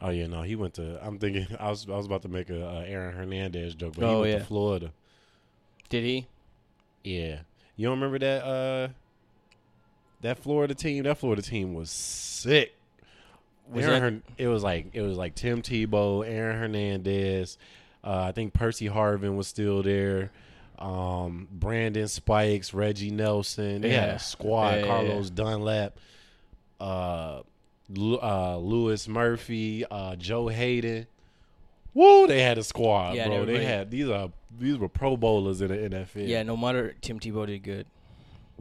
Oh yeah, no, he went to. I'm thinking. I was. I was about to make a uh, Aaron Hernandez joke, but he Oh, went yeah. to Florida. Did he? Yeah, you don't remember that? Uh, that Florida team. That Florida team was sick. Was Aaron that- Hern- it was like it was like Tim Tebow, Aaron Hernandez. Uh, I think Percy Harvin was still there. Um, Brandon Spikes, Reggie Nelson. They had a squad. Yeah, yeah, Carlos Dunlap, uh, uh, Louis Murphy, uh, Joe Haden. Woo! They had a squad, Yeah, they bro. were They, had these are these were Pro Bowlers in the NFL. Yeah. No matter Tim Tebow did good.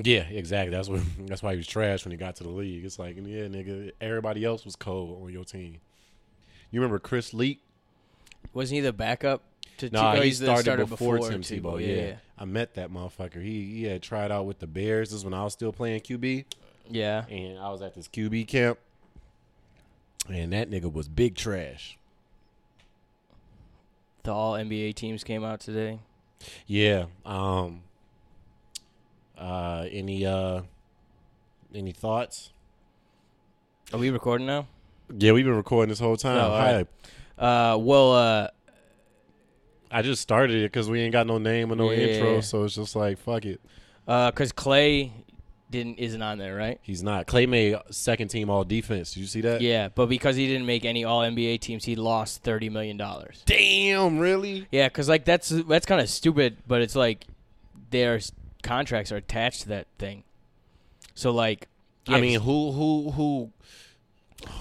Yeah, exactly. That's what. That's why he was trash when he got to the league. It's like, yeah, nigga, everybody else was cold on your team. You remember Chris Leak? Wasn't he the backup to Nah, Tebow? he the started starter before, Tim Tebow. Yeah. Yeah. I met that motherfucker. He he had tried out with the Bears. This is when I was still playing QB, Yeah. and I was at this QB camp, and that nigga was big trash. The all NBA teams came out today. Yeah. Um. Uh. Any uh. Any thoughts? Are we recording now? Yeah, we've been recording this whole time. Oh, right. Uh, well, uh, I just started it because we ain't got no name or no Yeah. intro, so it's just like fuck it. uh, cause Klay didn't isn't on there, right? He's not. Klay made second team all defense. Did you see that? Yeah, but because he didn't make any All NBA teams, he lost thirty million dollars. Damn, really? Yeah, cause like that's that's kind of stupid, but it's like their contracts are attached to that thing. So like, yeah, I mean, who who who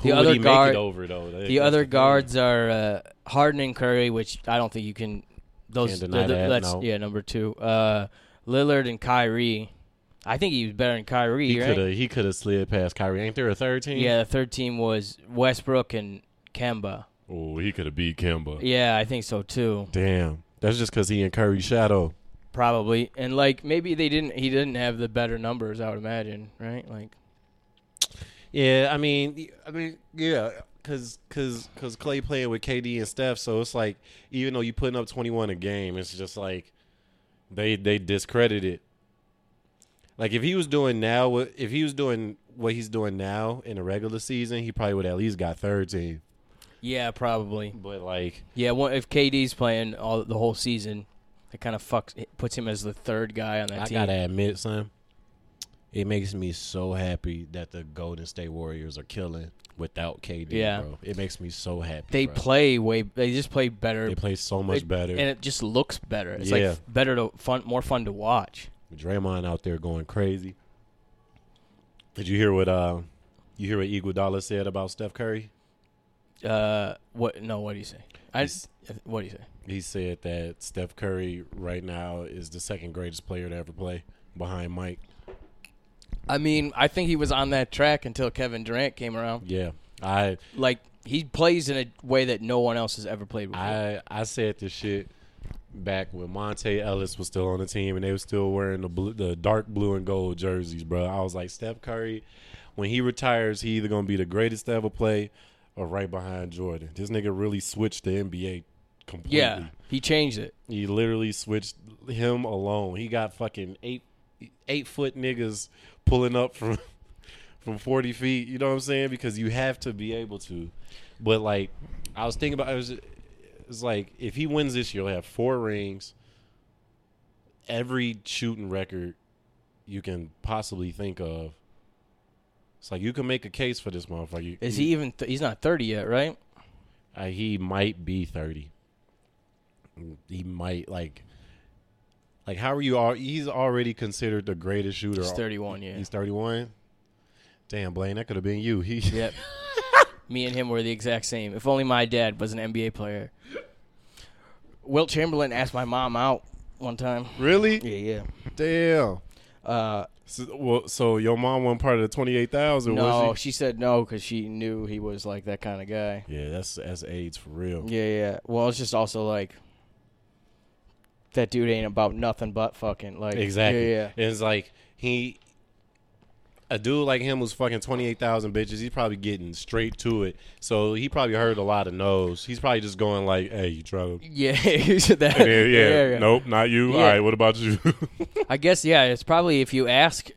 who The other he guard- over though? The other thing. guards are uh, Harden and Curry, which I don't think you can. Those Can't deny the- the- that, that's no. yeah number two. Uh, Lillard and Kyrie. I think he was better than Kyrie, He right? could have he could have slid past Kyrie. Ain't there a third team? Yeah, the third team was Westbrook and Kemba. Oh, he could have beat Kemba. Yeah, I think so too. Damn. That's just because he and Curry's shadow. Probably. And like maybe they didn't he didn't have the better numbers, I would imagine, right? Like Yeah, I mean, I mean, yeah, because cause, cause Klay playing with KD and Steph, so it's like even though you putting up twenty one a game, it's just like they they discredit it. Like if he was doing now, what if he was doing what he's doing now in the regular season, he probably would at least got third team. Yeah, probably. But like, Yeah, well, if KD's playing all the whole season, it kind of fucks it puts him as the third guy on that I team. I gotta admit, son, it makes me so happy that the Golden State Warriors are killing without KD. Yeah. bro. it makes me so happy. they bro. play way they just play better They play so much It- better. and it just looks better. It's Yeah. like better to fun more fun to watch. Draymond out there going crazy. Did you hear what uh you hear what Iguodala said about Steph Curry? Uh what no, what do you say? I He's- what do you say? He said that Steph Curry right now is the second greatest player to ever play behind Mike. I mean, I think he was on that track until Kevin Durant came around. Yeah. I Like he plays in a way that no one else has ever played before. I I said this shit back when Monta Ellis was still on the team and they were still wearing the blue, the dark blue and gold jerseys, bro. I was like Steph Curry when he retires, he either going to be the greatest to ever play or right behind Jordan. This nigga really switched the NBA completely. yeah, he changed it. He literally switched him alone. He got fucking eight eight foot niggas pulling up from from forty feet. You know what I'm saying? Because you have to be able to. But like, I was thinking about it was, it's like if he wins this year, he'll have four rings. Every shooting record you can possibly think of. It's like you can make a case for this motherfucker. Is he even? Th- he's not thirty yet, right? Uh, he might be thirty. He might like, like how are you? All he's already considered the greatest shooter. He's thirty-one. Yeah. He's thirty-one. Damn, Blaine, that could have been you. He, Yep. Me and him were the exact same. If only my dad was an NBA player. Wilt Chamberlain asked my mom out one time. really? Yeah, yeah. Damn. Uh, So, well, so your mom wasn't part of the twenty-eight thousand, no, was she said no because she knew he was like that kind of guy. Yeah, that's that's AIDS for real. Yeah, yeah. Well, it's just also like that dude ain't about nothing but fucking like Exactly. Yeah, yeah. It's like he, a dude like him who's fucking twenty eight thousand bitches. He's probably getting straight to it. So he probably heard a lot of no's. He's probably just going like, "Hey, you to?" Yeah, that. Then, yeah, yeah, yeah. nope, not you. Yeah. All right, what about you? I guess yeah. It's probably if you ask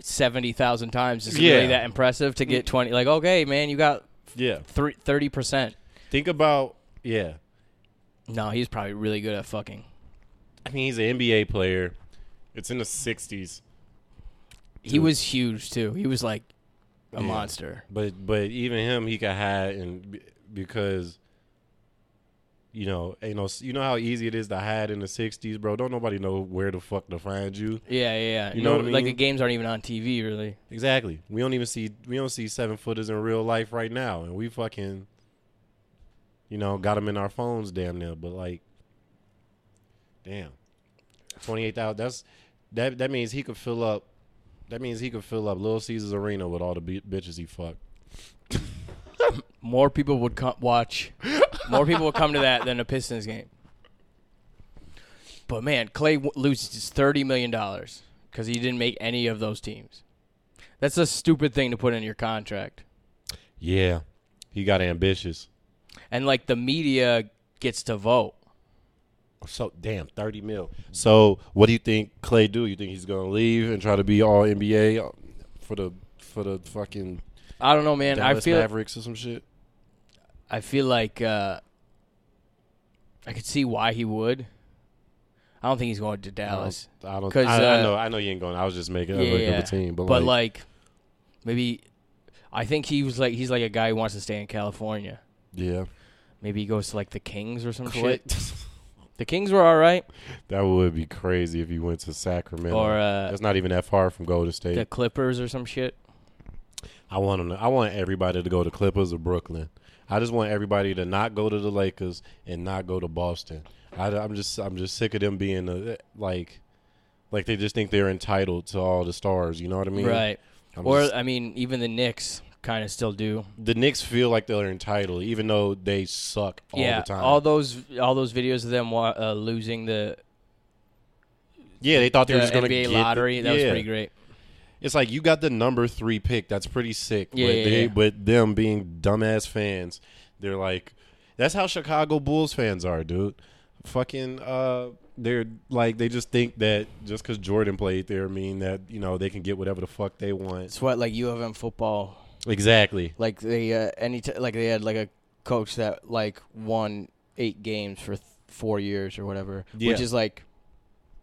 seventy thousand times, it's Yeah. really that impressive to get twenty. Like, okay, man, you got yeah, thirty percent. think about yeah. No, he's probably really good at fucking. I mean, he's an NBA player. It's in the '60s, He was huge too. He was like a Yeah. monster. but but even him, he could hide and because. You know, you know, you know how easy it is to hide in the '60s, bro. Don't nobody know where the fuck to find you. Yeah, yeah, yeah. You know what I Like the games aren't even on TV, really. Exactly. We don't even see we don't see seven footers in real life right now, and we fucking, you know, got them in our phones, damn near. But like, damn, twenty eight thousand. That's that. That means he could fill up. That means he could fill up Little Caesars Arena with all the b- bitches he fucked. More people would come watch. More people would come to that than a Pistons game. But man, Klay w- loses thirty million dollars because he didn't make any of those teams. That's a stupid thing to put in your contract. Yeah, he got ambitious. And like the media gets to vote. So damn, thirty mil. So what do you think Klay do? You think he's gonna leave and try to be all NBA for the for the fucking I don't know, man. I feel Mavericks or some shit? I feel like uh, I could see why he would. I don't think he's going to Dallas. I don't. I, I uh, know. I know you ain't going. I was just making Yeah, a yeah. a team, but, but like, like, maybe I think he was like he's like a guy who wants to stay in California. yeah, Maybe he goes to like the Kings or some Klay- shit. The Kings were all right, that would be crazy if you went to Sacramento. or uh, That's not even that far from Golden State. the Clippers or some shit. I want them To, I want everybody to go to Clippers or Brooklyn. I just want everybody to not go to the Lakers and not go to Boston. I, am just. I'm just sick of them being uh like, like they just think they're entitled to all the stars. You know what I mean? right. I'm Or just- I mean, even the Knicks kind of still do. the Knicks feel like they're entitled, even though they suck all yeah, the time. all those all those videos of them uh, losing the, yeah, they thought they the were just going to NBA get the- lottery. that was pretty great. It's like you got the number three pick. That's pretty sick. Yeah, but yeah, they, yeah. but them being dumbass fans, they're like, that's how Chicago Bulls fans are, dude. Fucking, uh, they're like they just think that just because Jordan played there, mean that you know they can get whatever the fuck they want. It's what like U of M football Exactly. like they uh, any t- like they had like a coach that like won eight games for th- four years or whatever, Yeah. which is like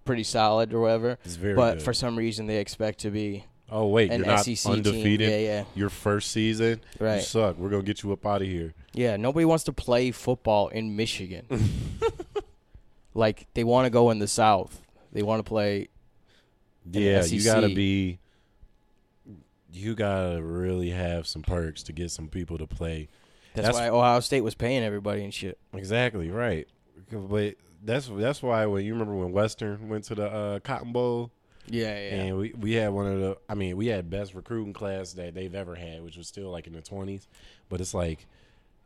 pretty solid or whatever. It's very. but good. for some reason they expect to be oh wait, an you're not SEC undefeated. team. Yeah, yeah, Your first season, you right. suck. We're gonna get you up out of here. Yeah, nobody wants to play football in Michigan. like they want to go in the South. They want to play. in the Yeah, you gotta be. You gotta really have some perks to get some people to play. That's, That's- why Ohio State was paying everybody and shit. Exactly right. But that's that's why when you remember when Western went to the uh, Cotton Bowl Yeah, yeah. and we we had one of the I mean we had best recruiting class that they've ever had, which was still like in the twenties. But it's like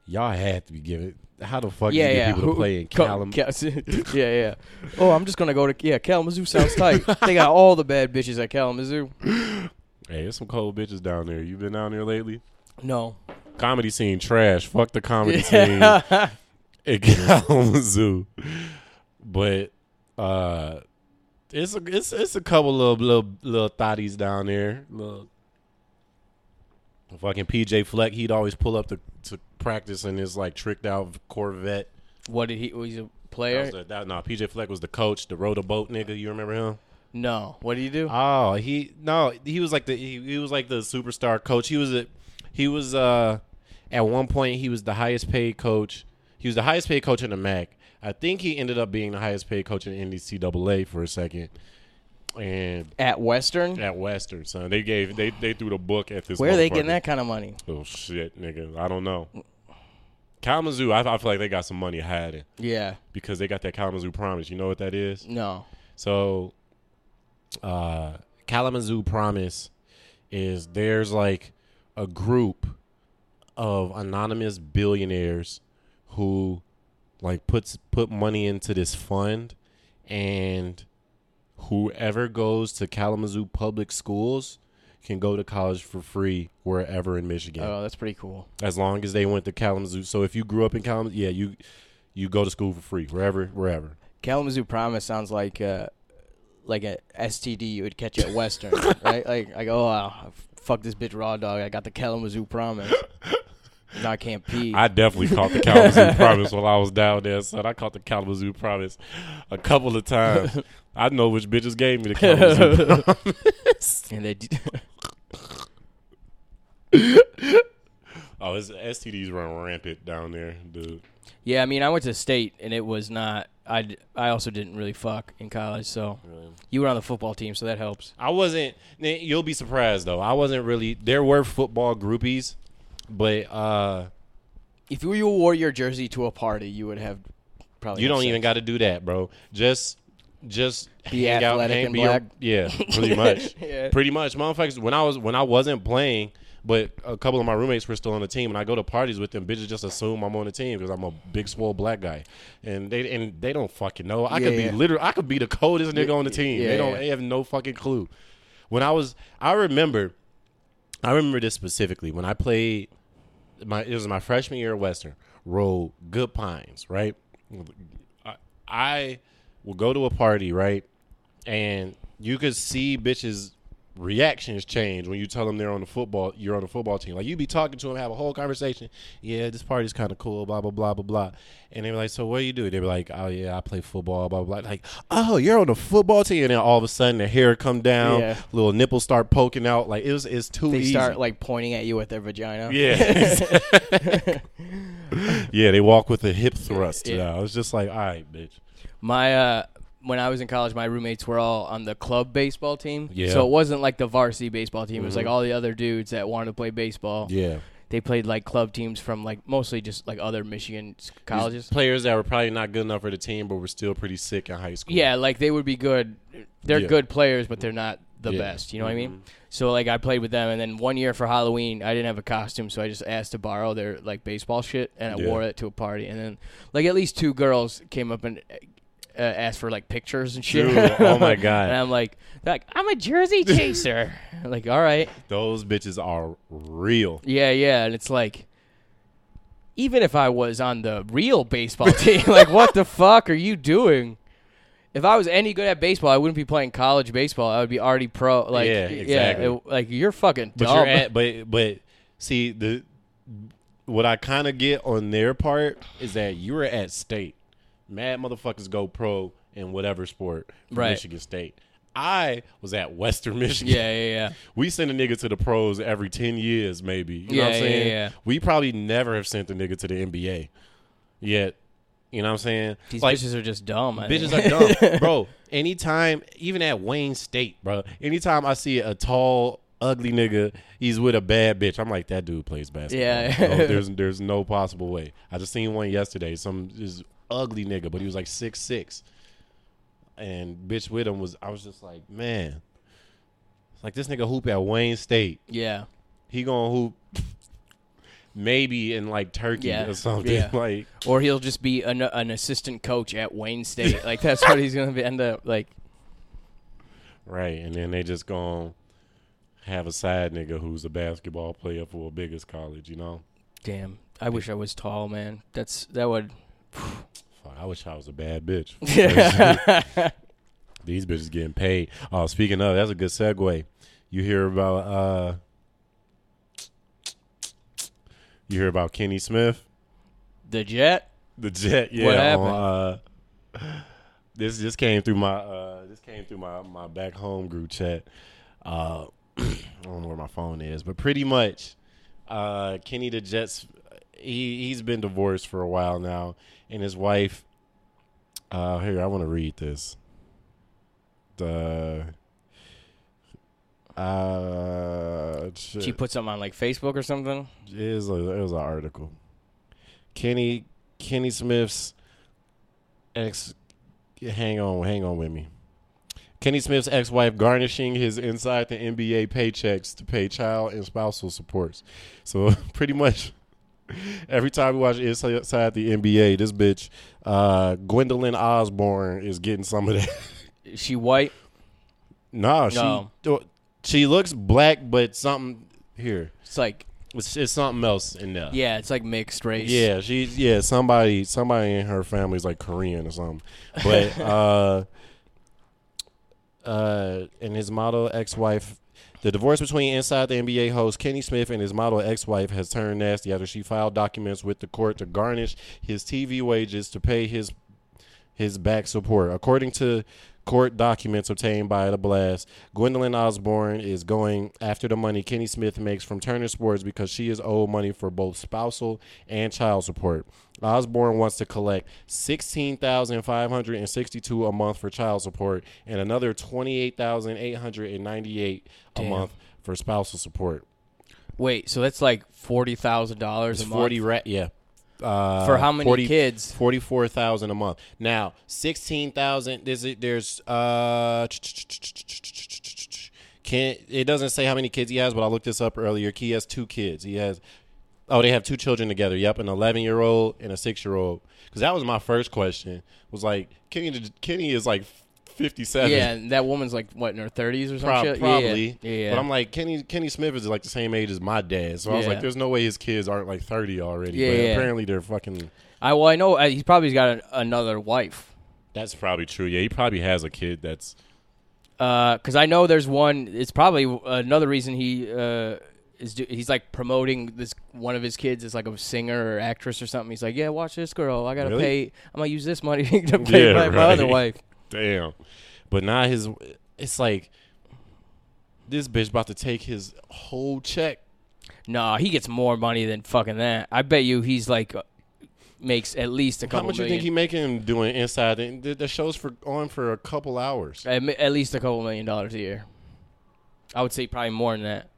y'all had to be given. How the fuck yeah, you get yeah. people to play in Callum? Cal- yeah, yeah. Oh, I'm just gonna go to yeah. Kalamazoo sounds tight. they got all the bad bitches at Kalamazoo. hey, there's some cold bitches down there. You been down there lately? No. Comedy scene trash. Fuck the comedy scene. Yeah. in Kalamazoo. But uh it's a it's it's a couple of little little thotties down there. Little fucking PJ Fleck, he'd always pull up to, to practice in his like tricked out Corvette. what did he? Was he a That player? was the, that, no, PJ Fleck was the coach, the rowed a boat nigga. You remember him? No. What did he do? Oh, he no, he was like the he, he was like the superstar coach. He was a he was uh at one point he was the highest paid coach. He was the highest paid coach in the MAC. I think he ended up being the highest paid coach in the NCAA for a second. And at Western. at Western, son, they gave they they threw the book at this. Where are they getting that kind of money? Oh shit, nigga! I don't know. Kalamazoo, I, I feel like they got some money hiding Yeah. because they got that Kalamazoo Promise. You know what that is? No. So, uh, Kalamazoo Promise is there's like a group of anonymous billionaires who like puts put money into this fund, and whoever goes to Kalamazoo public schools can go to college for free wherever in Michigan Oh, that's pretty cool. as long as they went to Kalamazoo. So if you grew up in Kalamazoo, yeah, you you go to school for free wherever wherever. Kalamazoo Promise sounds like uh, like a STD you would catch at Western, right? Like, like oh, wow, fuck this bitch raw dog. I got the Kalamazoo Promise. No, I can't pee. I definitely caught the Kalamazoo Promise while I was down there, son. I caught the Kalamazoo Promise a couple of times. I know which bitches gave me the Kalamazoo Promise. and they d- Oh, it's, STDs run rampant down there, dude. yeah, I mean, I went to state, and it was not. I, d- I also didn't really fuck in college, so you were on the football team, so that helps. I wasn't. You'll be surprised though. I wasn't really. There were football groupies, but uh, If you wore your jersey to a party, you would have probably. you don't sex. even got to do that, bro. Just, just Be hang out, athletic hang, and be a- black. yeah, pretty much. Yeah. Pretty much, motherfuckers. When I was when I wasn't playing, but a couple of my roommates were still on the team, and I go to parties with them. Bitches just assume I'm on the team because I'm a big, swole black guy, and they and they don't fucking know. I Yeah, could be yeah. literally, I could be the coldest nigga on the team. yeah, they don't they have no fucking clue. When I was, I remember, I remember this specifically when I played. My it was my freshman year at Western. Rolled Good Pines, right? I, I will go to a party, right? and you could see bitches reactions change when you tell them they're on the football you're on the football team. Like you'd be talking to them have a whole conversation. Yeah this party's kind of cool blah blah blah blah blah. And they were like so what do you do? They were like oh yeah i play football blah blah blah. Like oh you're on the football team. And then all of a sudden the hair come down Yeah. little nipples start poking out. Like it was it's too easy. They easy. start like pointing at you with their vagina. yeah. Yeah they walk with a hip thrust Yeah. yeah i was just like all right bitch. My uh when I was in college, my roommates were all on the club baseball team. Yeah. So it wasn't like the varsity baseball team. It was like Mhm. all the other dudes that wanted to play baseball. yeah They played like club teams from like mostly just like other Michigan colleges. players that were probably not good enough for the team, but were still pretty sick in high school. Yeah, like they would be good. They're Yeah. good players, but they're not the Yeah. best. You know what I mean? Mhm. So like I played with them, and then one year for Halloween, I didn't have a costume, so I just asked to borrow their like baseball shit, and I Yeah. wore it to a party. And then like at least two girls came up and uh, asked for like pictures and shit. Dude, oh my God. and I'm like, like I'm a jersey chaser. Like all right, Those bitches are real. yeah, yeah, and it's like. Even if I was on the real baseball team, like what the fuck are you doing? If I was any good at baseball, I wouldn't be playing college baseball. I would be already pro. Like, Yeah, yeah, exactly. it- like you're fucking But dumb. you're at but but see the what I kind of get on their part is that you were at state. Mad motherfuckers go pro in whatever sport Right. Michigan State. I was at Western Michigan. yeah, yeah, yeah. We send a nigga to the pros every 10 years, maybe. You know what I'm Yeah, yeah, saying? yeah. We probably never have sent a nigga to the NBA yet. You know what I'm saying? These Like, bitches are just dumb. I Bitches think. are dumb, bro. Anytime, even at Wayne State, bro. Anytime I see a tall, ugly nigga, he's with a bad bitch. I'm like, that dude plays basketball. Yeah. Bro, oh, there's there's no possible way. I just seen one yesterday. Some this ugly nigga, but he was like six six, and bitch with him was. I was just like, man, it's like this nigga hoop at Wayne State. yeah, He gonna hoop. Maybe in like Turkey Yeah. or something. Yeah. Like or he'll just be an, an assistant coach at Wayne State. like that's what he's gonna be, end up like. Right, and then they just gonna have a side nigga who's a basketball player for a biggest college, you know? Damn, I wish I was tall, man. That's that would. Fuck, I wish I was a bad bitch. Yeah. These bitches getting paid. Oh, speaking of, that's a good segue. You hear about uh you hear about Kenny Smith? the Jet. The jet, yeah. What on, uh, this just came through my uh, this came through my my back home group chat. Uh, I don't know where my phone is, but pretty much, uh, Kenny the Jets. He he's been divorced for a while now, and his wife. Uh, here I want to read this. The. Uh, She put something on like Facebook or something. it was a it was an article. Kenny Kenny Smith's ex. Hang on, hang on with me. Kenny Smith's ex-wife garnishing his inside the NBA paychecks to pay child and spousal supports. So pretty much every time we watch inside the NBA, this bitch uh, Gwendolyn Osborne is getting some of that. Is she white? nah, No. she she looks black, but something here. It's like It's, it's something else in there. yeah, it's like mixed race. Yeah, she's yeah, somebody somebody in her family's like Korean or something. But uh uh and his model ex wife The divorce between Inside the NBA host Kenny Smith and his model ex-wife has turned nasty after she filed documents with the court to garnish his TV wages to pay his his back support. According to court documents obtained by the blast, Gwendolyn Osborne is going after the money Kenny Smith makes from Turner Sports because she is owed money for both spousal and child support. Osborne wants to collect sixteen thousand five hundred and sixty-two a month for child support and another twenty-eight thousand eight hundred and ninety-eight a Damn. month for spousal support. Wait, so that's like forty thousand dollars a month forty, ra- yeah. Uh, for how many 40 kids? Forty-four thousand a month. Now, sixteen thousand. There's there's uh. Can it doesn't say how many kids he has, but I looked this up earlier. He has two kids. He has. Oh, they have two children together. Yep, an eleven-year-old and a six-year-old. Because that was my first question. Was like Kenny. Kenny is like fifty-seven. Yeah, and that woman's like what in her thirties or Prob- something. probably. Yeah, yeah. But I'm like Kenny. Kenny Smith is like the same age as my dad, so I was Yeah. like, "There's no way his kids aren't like 30 already." Yeah, but yeah. apparently they're fucking. I well, I know uh, he's probably got an, another wife. That's probably true. Yeah, he probably has a kid that's. because I know there's one. It's probably another reason he uh, is. Do, he's like promoting this one of his kids is like a singer or actress or something. He's like, yeah, watch this girl. I gotta Really? pay. I'm gonna use this money to pay Yeah, my, my other wife. Damn. But now his. It's like. This bitch about to take his whole check. Nah, he gets more money than fucking that. I bet you he's like uh, makes at least a couple. How couple much you million. think he making doing inside? The, show's for on for a couple hours. at, mi- at least a couple million dollars a year. I would say probably more than that.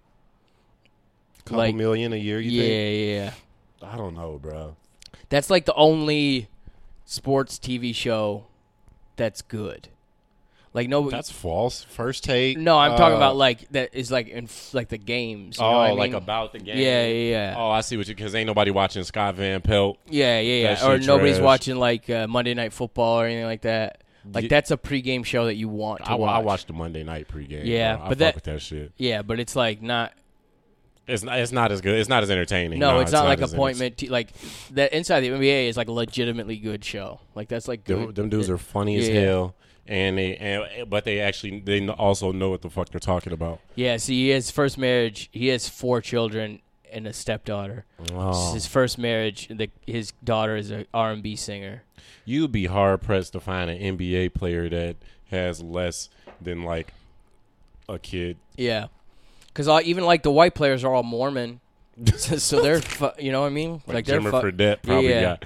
couple like- million a year. You yeah, think? yeah. I don't know, bro. That's like the only sports TV show that's good. Like no, That's false. First take. no, I'm talking uh, about like that is like in f- like the games. You oh, I like about the game. yeah, yeah, yeah, Oh, I see what you because ain't nobody watching Scott Van Pelt. yeah, yeah, yeah. Or nobody's trash. watching like uh, Monday Night Football or anything like that. Like that's a pregame show that you want to I, watch. I watched the Monday night pregame. Yeah, bro. I but fuck that- with that shit. Yeah, but it's like not. It's not, it's not as good. It's not as entertaining. No, it's, not, like appointment. T- like that inside the NBA is like a legitimately good show. Like that's like good. Them, them dudes are funny as Yeah. hell, and they and but they actually they also know what the fuck they're talking about. Yeah, see, his first marriage, he has four children and a stepdaughter. Oh. His first marriage, the, his daughter is a R and B singer. You'd be hard pressed to find an NBA player that has less than like a kid. Yeah, because even like the white players are all Mormon, so, they're fu- you know what I mean? Like, they're Jimmer fu- Fredette probably Yeah. got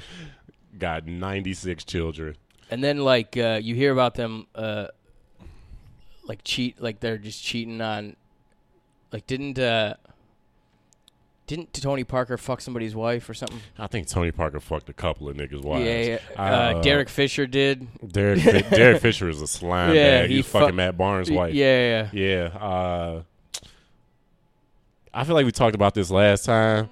got ninety six children. and then like uh, you hear about them uh, like cheat, like they're just cheating on, like didn't uh, didn't Tony Parker fuck somebody's wife or something? I think Tony Parker fucked a couple of niggas' wives. Yeah, yeah. Uh, Uh, Derek Fisher did. Derek Derek Fisher is a slime Yeah, bag. he fu- fucking Matt Barnes' wife. Yeah, yeah. Yeah. I feel like we talked about this last time.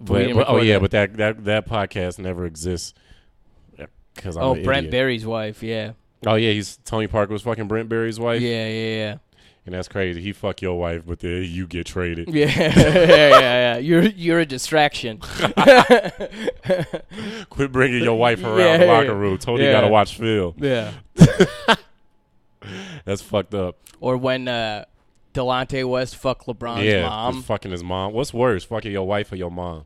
But, but- oh yeah, that. but that, that that podcast never exists. Because Oh, Brent idiot. Barry's wife. Yeah. Oh yeah, he's Tony Parker was fucking Brent Barry's wife, Yeah, yeah, yeah. and that's crazy. He fuck your wife, but then you get traded. yeah. Yeah, yeah, yeah. You're you're a distraction. Quit bringing your wife around Yeah, the locker yeah. room. Tony Yeah. gotta watch Phil. yeah. That's fucked up. Or when uh, Delonte West fuck LeBron's yeah, mom, fucking his mom. What's worse, fucking your wife or your mom?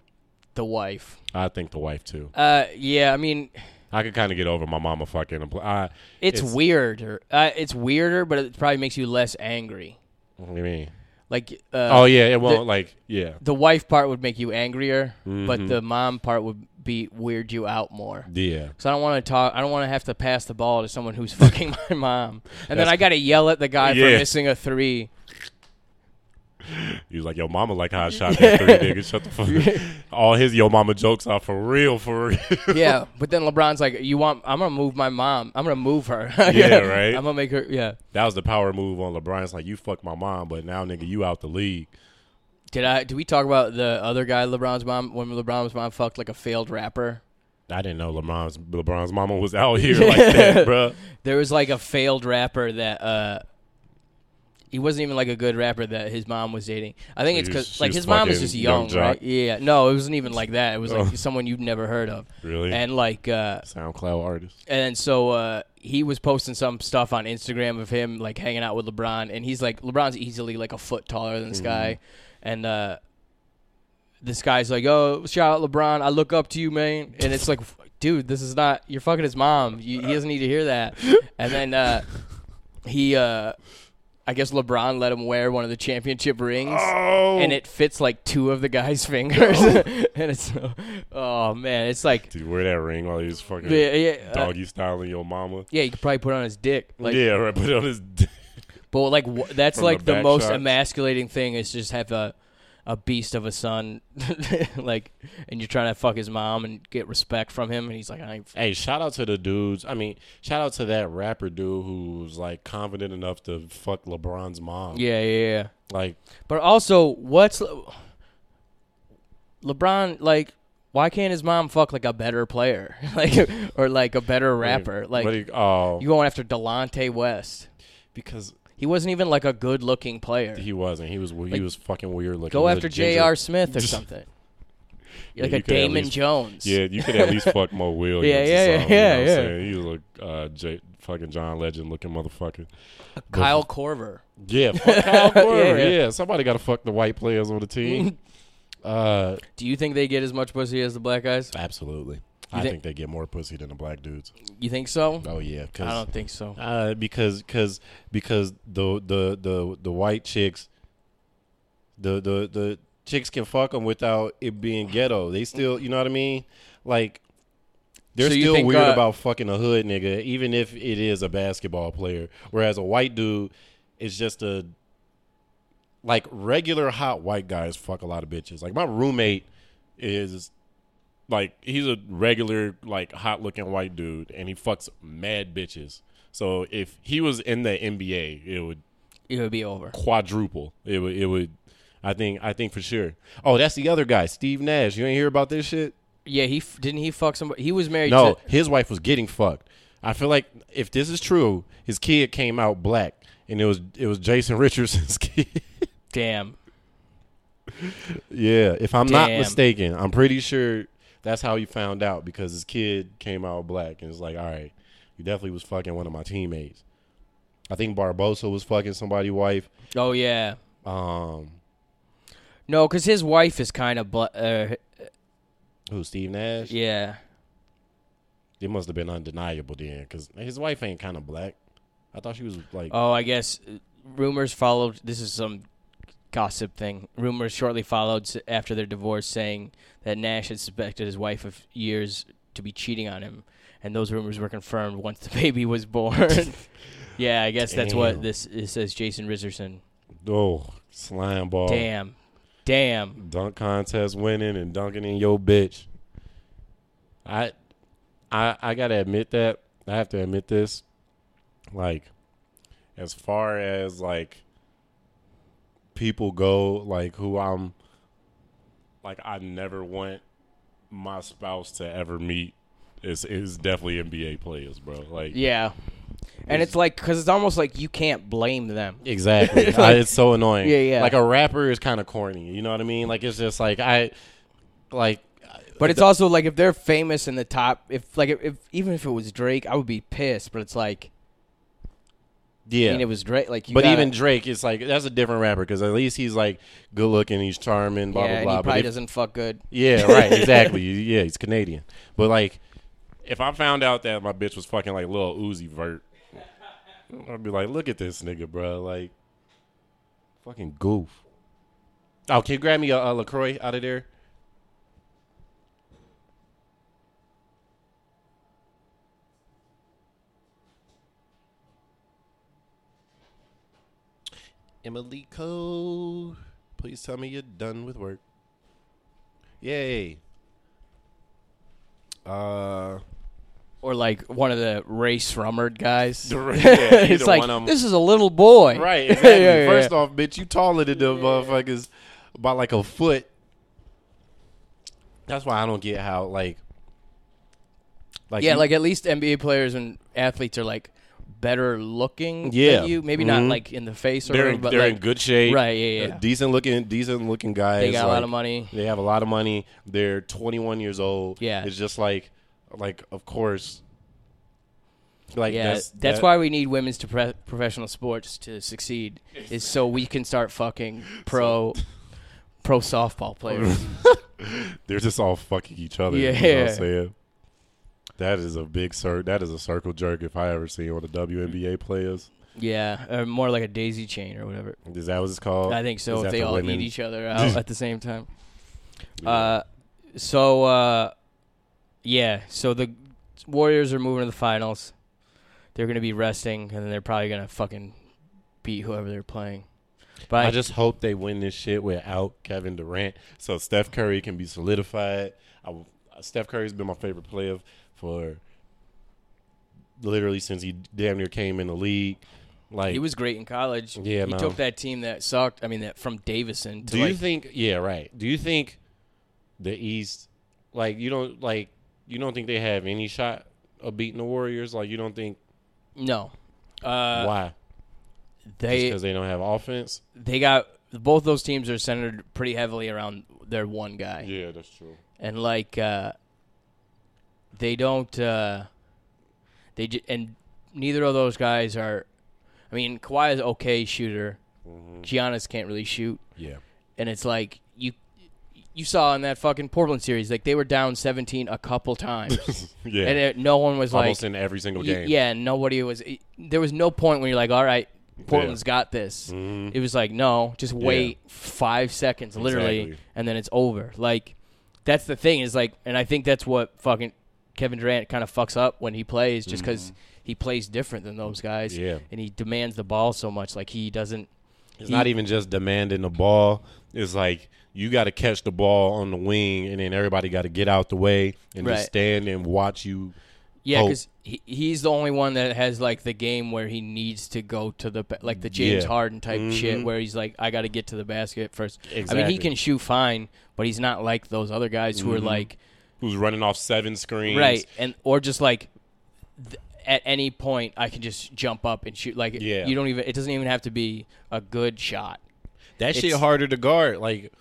the wife. I think the wife too. Uh, yeah. I mean, I could kind of get over my mama fucking. I, it's, It's- weirder. Uh, it's weirder, but it probably makes you less angry. what do you mean? Like, uh, oh yeah, it won't like yeah. the wife part would make you angrier, but Mhm. the mom part would be weird you out more. Yeah. Because I don't want to talk. I don't want to have to pass the ball to someone who's fucking my mom, and then I got to yell at the guy for missing a three. He was like, "Yo, mama like how I shot that three niggas. Shut the fuck." Up. All his yo mama jokes are for real, for real. yeah, but then LeBron's like, "You want? I'm gonna move my mom. I'm gonna move her. Yeah, right. I'm gonna make her. Yeah. that was the power move on LeBron. It's like you fuck my mom, but now nigga, you out the league. Did I? Did we talk about the other guy, LeBron's mom, when LeBron's mom fucked like a failed rapper? I didn't know LeBron's LeBron's mama was out here like that, bruh. There was like a failed rapper that uh, he wasn't even like a good rapper that his mom was dating. I think it's because like his mom is just Young young, right? Yeah, no, it wasn't even like that. It was like someone you'd never heard of, Really? and like. uh SoundCloud artist. And then so uh, he was posting some stuff on Instagram of him like hanging out with LeBron, and he's like LeBron's easily like a foot taller than this guy, and uh, this guy's like, "Oh, shout out LeBron, I look up to you, man," and it's like, dude, this is not you're fucking his mom. You, he doesn't need to hear that. And then uh, he, uh, I guess LeBron let him wear one of the championship rings. Oh, And it fits like two of the guy's fingers, and it's oh man, it's like Did you wear that ring while he was fucking yeah, yeah, uh, doggy styling your mama? yeah, you could probably put it on his dick, like yeah, right. Put it on his. d- But like that's From like the the, most shots. emasculating thing is just have a a beast of a son, like, and you're trying to fuck his mom and get respect from him, and he's like, I ain't. Hey, shout out to the dudes. I mean, shout out to that rapper dude who's like confident enough to fuck LeBron's mom. Yeah, yeah, yeah. Like, But also, what's Le- LeBron like? Why can't his mom fuck like a better player, like, or like a better rapper? Like, he, oh, you going after Delonte West? because He wasn't even like a good-looking player. he wasn't. He was. He Like, was fucking weird looking. Go after J.R. Smith or something. Yeah, like a Damon least- Jones. Yeah, you could at least fuck Mo Williams. Yeah, yeah, yeah, yeah, you know yeah. Saying? He was uh, J- fucking John Legend looking motherfucker. Kyle Korver. Yeah, fuck Kyle Korver. Yeah, yeah, yeah. somebody got to fuck the white players on the team. uh, Do you think they get as much pussy as the black guys? absolutely. You I thi- think they get more pussy than the black dudes. You think so? Oh yeah, I don't think so. uh, because because because the the the the white chicks, the the the chicks can fuck them without it being ghetto. They still, you know what I mean? Like they're So still think, weird uh, about fucking a hood nigga, even if it is a basketball player. Whereas a white dude is just a like regular hot white guys fuck a lot of bitches. Like my roommate is like he's a regular like hot looking white dude and he fucks mad bitches. So if he was in the NBA, it would It would be over. quadruple. It would it would I think I think for sure. Oh, that's the other guy, Steve Nash. You ain't hear about this shit? Yeah, he f- didn't he fuck somebody. He was married No, to his wife was getting fucked. I feel like if this is true, his kid came out black and it was it was Jason Richardson's kid. damn. Yeah, if I'm not mistaken, I'm pretty sure that's how he found out because his kid came out black and it's like, all right, you definitely was fucking one of my teammates. I think Barbosa was fucking somebody's wife. Oh yeah. Um, No, because his wife is kind of bla- uh, who Steve Nash? yeah. It must have been undeniable then because his wife ain't kind of black. I thought she was like, Oh, I guess rumors followed. This is some gossip thing. Rumors shortly followed after their divorce, saying that Nash had suspected his wife of years to be cheating on him, and those rumors were confirmed once the baby was born. yeah, I guess that's what this it says. Jason Richardson. oh, slime ball, Damn, damn. dunk contest winning and dunking in your bitch. I, I, I gotta admit that I have to admit this. Like, as far as like people go, like who I'm, like I never want my spouse to ever meet is is definitely NBA players, bro. Like, Yeah, and it's like because it's almost like you can't blame them. Exactly. Like- I- it's so annoying. Yeah, yeah. Like a rapper is kind of corny. You know what I mean? Like it's just like I, like. But it's also like if they're famous in the top, if like if even if it was Drake, I would be pissed. But it's like, yeah. I mean, it was Drake. Like, you but gotta- even Drake, it's like that's a different rapper because at least he's like good looking, he's charming, blah yeah, blah blah. he But probably if- doesn't fuck good. yeah, right, exactly. yeah, he's Canadian. But like, if I found out that my bitch was fucking like Lil Uzi Vert, I'd be like, look at this nigga, bro. Like, fucking goof. Oh, can you grab me a, a Lacroix out of there? Emily Cole, please tell me you're done with work. Yay. Uh, Or like one of the Rae Sremmurd guys. Yeah, it's like 'em. this is a little boy. right, exactly. Yeah, yeah, First off, bitch, you taller than them motherfuckers by like a foot. That's why I don't get how like, like yeah, you- like at least NBA players and athletes are like better looking Yeah. than you. Maybe not Mhm. like in the face or They're in, but they're like, in good shape. Right, yeah, yeah. Decent looking, decent looking guys. they got a lot of money. They have a lot of money. They're 21 years old. Yeah. it's just like, like of course, like yeah, that's that's, that- why we need women's to pre- professional sports to succeed. Is so we can start fucking pro pro softball players. they're just all fucking each other. Yeah, you know what Yeah. I'm saying. That is a big cir- That is a circle jerk if I ever see one of the WNBA players. yeah, or more like a daisy chain or whatever. Is that what it's called? I think Is so. If they the all women- eat each other out at the same time. Yeah. Uh, so uh, yeah, so the Warriors are moving to the finals. They're gonna be resting, and then they're probably gonna fucking beat whoever they're playing. But I just hope they win this shit without Kevin Durant, so Steph Curry can be solidified. I, Steph Curry's been my favorite player for literally since he damn near came in the league. Like, he was great in college. Yeah, he took that team that sucked. I mean, that from Davidson to do like you think? Yeah, right. Do you think the East, like, you don't like, you don't think they have any shot of beating the Warriors? Like, you don't think no. Uh, why? they because they don't have offense. they got both those teams are centered pretty heavily around their one guy. Yeah, that's true. and like uh they don't uh they j- and neither of those guys are I mean Kawhi is okay shooter hmm Giannis can't really shoot Yeah, and it's like you you saw in that fucking Portland series like they were down 17 a couple times yeah. and it, no one was like Almost like in every single y- game. yeah nobody was it- there was no point when you're like all right Portland's got this Mhm. it was like, no, just wait five seconds, literally, Exactly. and then it's over. Like, that's the thing is like, and I think that's what fucking Kevin Durant kind of fucks up when he plays, just because he plays different than those guys, Mm-hmm. Yeah. and he demands the ball so much. Like he doesn't. It's he- not even just demanding the ball. It's like you got to catch the ball on the wing, and then everybody got to get out the way and Right. just stand and watch you. Yeah, because he, he's the only one that has like the game where he needs to go to the like the James Yeah. Harden type shit, Mhm. where he's like, I got to get to the basket first. I mean, he can shoot fine, but he's not like those other guys who are Mhm. like. Who's running off seven screens? right and or just like th- at any point i can just jump up and shoot like Yeah. you don't even it doesn't even have to be a good shot That shit harder to guard. Like,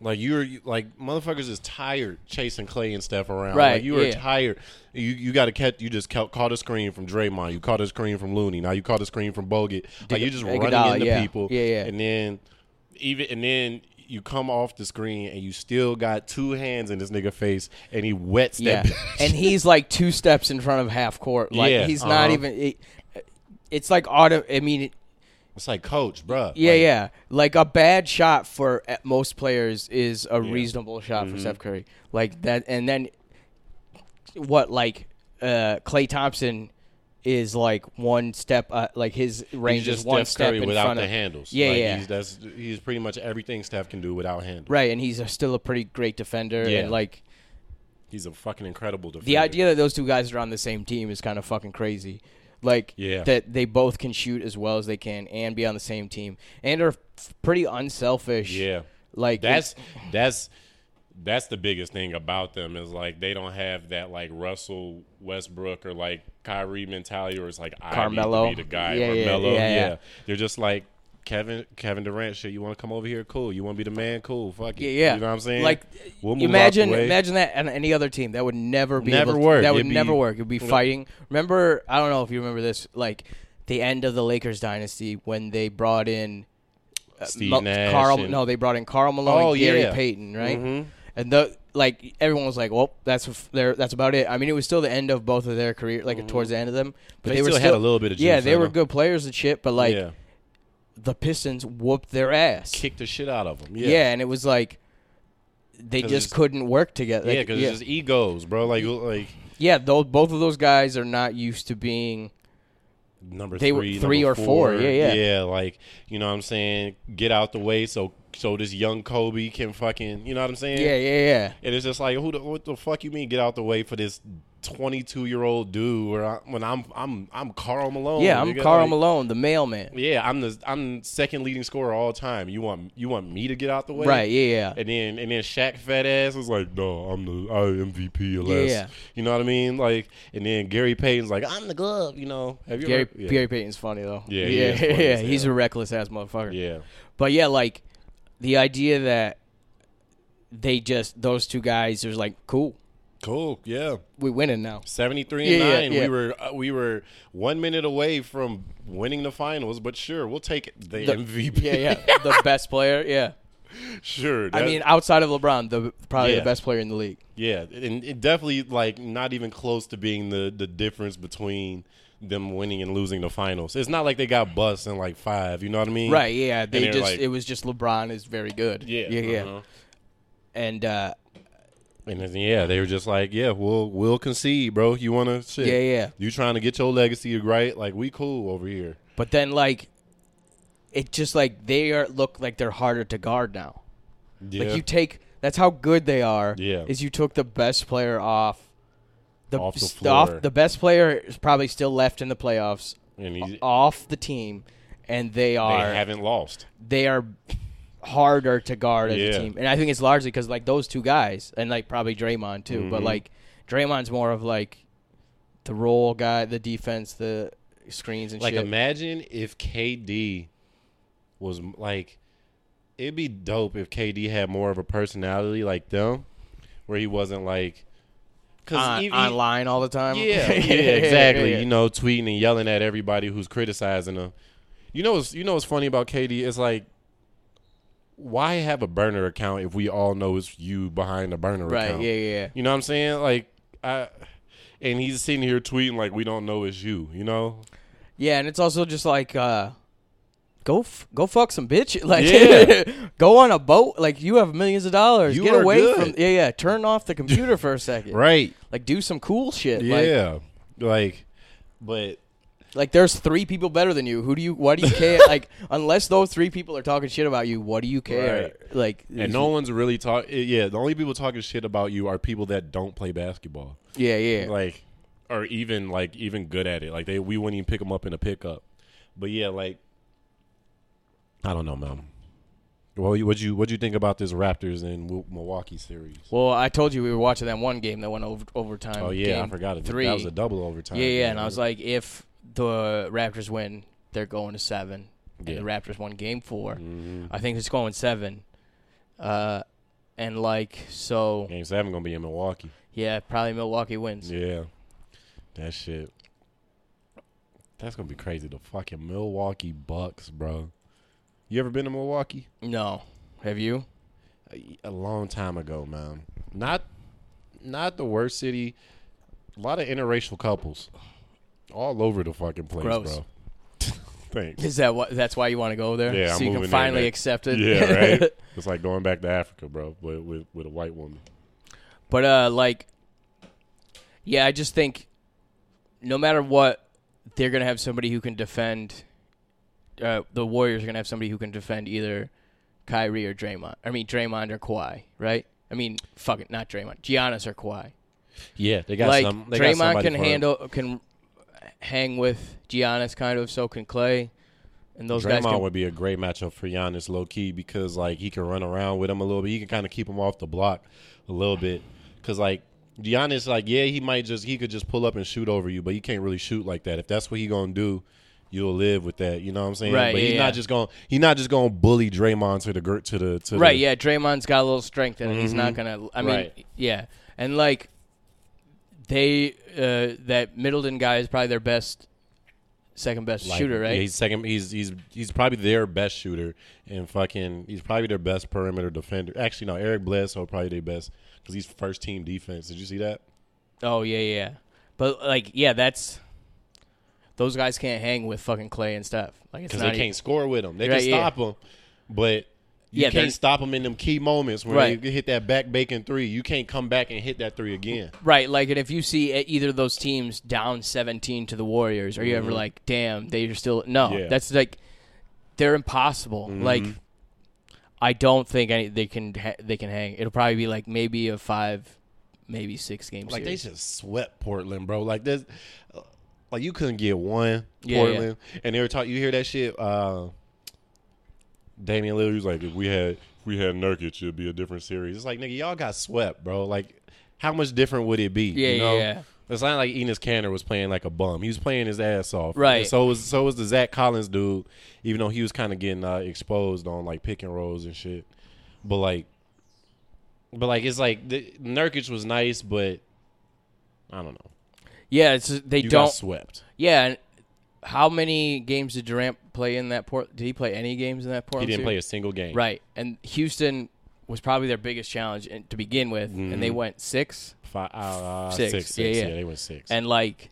like you're like motherfuckers is tired chasing Klay and stuff around. Right, Like you are yeah. tired. You you got to catch. You just ca- caught a screen from Draymond. You caught a screen from Looney. Now you caught a screen from Bogut. Like you just running Iguodala, into yeah. people. Yeah, yeah. And then even and then you come off the screen and you still got two hands in this nigga face and he wets yeah that. bitch. and he's like two steps in front of half court like Yeah, he's not uh-huh. even it, it's like auto i mean it, it's like coach, bruh. yeah Like, yeah like a bad shot for most players is a Yeah. reasonable shot Mhm. for steph curry like that and then what like uh Klay Thompson is like one step uh, like his range is one Steph step Curry in without front the of handles. Yeah, Like, yeah. He's, that's he's pretty much everything Steph can do without handles. Right, and he's a, still a pretty great defender. Yeah. And like He's a fucking incredible defender. the idea that those two guys are on the same team is kind of fucking crazy. Like Yeah. that they both can shoot as well as they can and be on the same team and are f- pretty unselfish. Yeah. Like That's that's that's the biggest thing about them is like they don't have that like Russell Westbrook or like Kyrie mentality or it's like I Carmelo. need to be the guy Yeah, or yeah, yeah, Yeah. They're just like Kevin Kevin Durant shit. You want to come over here? Cool. You want to be the man? Cool. Fuck it. yeah, yeah. You know what I'm saying? Like We'll move out imagine the way. imagine that on any other team that would never be Never able to- work. That would It'd be- never work. It'd be fighting. Remember, I don't know if you remember this, like the end of the Lakers dynasty when they brought in uh, Steve Mo- Nash Karl. and- No, they brought in Karl Malone Oh, and Gary yeah. Payton, right? Mhm. And the like everyone was like, "Well, that's f- their that's about it." I mean, it was still the end of both of their career, like mm-hmm. towards the end of them. But They they, were still still had a little bit of yeah, they in were them. good players and shit. But like yeah. the Pistons whooped their ass. kicked the shit out of them. yeah. Yeah. and it was like they just couldn't work together. Yeah, because yeah, it's just egos, bro. Like, like yeah, those both of those guys are not used to being. number They were three, three number or four. Yeah, yeah. yeah. Like you know what I'm saying. Get out the way so so this young Kobe can fucking you know what I'm saying. Yeah, yeah, yeah. And it's just like who the what the fuck you mean get out the way for this 22 year old dude. Where I, when I'm I'm I'm Karl Malone. yeah, I'm nigga, Karl like- Malone, the mailman. Yeah, I'm the I'm second leading scorer all time. You want you want me to get out the way, Right? Yeah, yeah. And then and then Shaq fat ass was like, no, I'm the I MVP or less. Yeah. You know what I mean? Like, and then Gary Payton's like, I'm the glove. You know? Have you Gary ever? Yeah. Gary Payton's funny though. Yeah, yeah, yeah. He's a reckless ass motherfucker. yeah. But yeah, like the idea that they just those two guys are like, cool, Cool. Yeah. we winning now. 73 and Yeah, yeah, 9 yeah. we were uh, we were 1 minute away from winning the finals but sure we'll take the, The- MVP Yeah, yeah. the best player. Yeah. sure I mean, outside of LeBron, the probably Yeah. the best player in the league. yeah and it definitely like not even close to being the the difference between them winning and losing the finals it's not like they got bust in like 5 you know what I mean Right. Yeah. They just like- it was just LeBron is very good. yeah Yeah. Yeah. uh-huh. And uh, and then, yeah they were just like yeah we'll we'll concede bro you want to shit yeah, yeah. you trying to get your legacy right like we cool over here But then like, it just like they are look like they're harder to guard now. yeah Like you take that's how good they are. Yeah. Is you took the best player off. The, Off the s- off- the best player is probably still left in the playoffs off the team, and they are they haven't lost they are harder to guard as Yeah. a team. And I think it's largely because like those two guys, and like probably Draymond too. But Mhm. like Draymond's more of like the role guy, the defense, the screens and Like shit. imagine if KD was like it'd be dope if KD had more of a personality like them where he wasn't like cuz on, online all the time. Yeah, yeah, exactly. yeah. You know, tweeting and yelling at everybody who's criticizing him. You know what's you know what's funny about KD? It's like why have a burner account if we all know it's you behind the burner right. account? Right. Yeah, yeah. You know what I'm saying? Like I and he's sitting here tweeting like we don't know it's you, you know? Yeah, and it's also just like uh go f- go fuck some bitch. Like Yeah. go on a boat. Like you have millions of dollars. You Get away good. from Yeah, yeah. Turn off the computer for a second. Right. Like do some cool shit. Yeah. Like, but like there's three people better than you. Who do you why do you care? like unless those three people are talking shit about you, what do you care? Right. Like and no one's really talking. Eh, yeah, the only people talking shit about you are people that don't play basketball. Yeah, yeah. Like, or even like even good at it. Like they, we wouldn't even pick them up in a pickup. But yeah, like, I don't know, man. Well, what you what you think about this Raptors and Milwaukee series? well, I told you we were watching that one game that went over overtime. oh yeah, I forgot it. Three. That was a double overtime. Yeah, yeah, game, and I was like, if the Raptors win, they're going to seven. And Yeah. the Raptors won game 4 Mhm. I think it's going seven. Uh, and like so, Game seven gonna be in Milwaukee. yeah, probably Milwaukee wins. Yeah, that shit. That's gonna be crazy. The fucking Milwaukee Bucks, bro. You ever been to Milwaukee? No, have you? A, a long time ago, man. Not, not the worst city. A lot of interracial couples, all over the fucking place, Gross. bro. Thanks. Is that what? That's why you want to go there? Yeah, so I'm you can finally accept it. Yeah, right. it's like going back to Africa, bro, with with, with a white woman. But uh, like, yeah, I just think no matter what, they're gonna have somebody who can defend. Uh, the Warriors are gonna have somebody who can defend either Kyrie or Draymond. I mean Draymond or Kawhi, right? I mean, fuck it, not Draymond, Giannis or Kawhi. Yeah, they got like some. They Draymond somebody can for him. handle can hang with Giannis, kind of. So can Klay, and those guys can. would be a great matchup for Giannis, low key, because like he can run around with him a little bit. He can kind of keep him off the block a little bit, because like Giannis, like yeah, he might just he could just pull up and shoot over you, but he can't really shoot like that. If that's what he gonna do, you'll live with that. You know what I'm saying? Right, But he's yeah, not yeah. just going he's not just gonna bully Draymond to the to the to Right, the, yeah. Draymond's got a little strength in it. He's not Mhm. gonna. I mean, Right. yeah, and like they, uh that Middleton guy is probably their best, second best Like, shooter, right? Yeah, he's second. He's he's he's probably their best shooter, and fucking he's probably their best perimeter defender. Actually, no, Eric Bledsoe probably their best because he's first team defense. Did you see that? oh yeah, yeah. But like, yeah, that's those guys can't hang with fucking Klay and Steph. Like because they even- can't score with them. They Right, can yeah. stop him, but you Yeah, can't stop them in them key moments when Right. they hit that back bacon three. You can't come back and hit that three again. Right, like, and if you see either of those teams down 17 to the Warriors, are you ever Mhm. like, damn, they're still. No, Yeah. that's like, they're impossible. Like, Mhm. I don't think any, they can ha- they can hang. It'll probably be like maybe a five maybe six games. Like they just swept Portland, bro. Like this, like you couldn't get one Yeah, Portland, and they were talking. You hear that shit? Uh, Damian Lillard was like, if we had if we had Nurkic, it'd be a different series. It's like nigga, y'all got swept, bro. Like, how much different would it be? Yeah, you know? yeah, yeah. It's not like Enes Kanter was playing like a bum. He was playing his ass off. Right. And so was so was the Zach Collins dude, even though he was kind of getting uh, exposed on like pick and rolls and shit. But like, but like it's like the, Nurkic was nice, but I don't know. Yeah, it's they You don't. got swept. Yeah, and how many games did Durant play in that port? Did he play any games in that port? He didn't play a single game. Right, and Houston was probably their biggest challenge in- to begin with, and they Mhm. went six. Five, uh, Six. six. six, Yeah, Yeah, yeah. they went six. And like,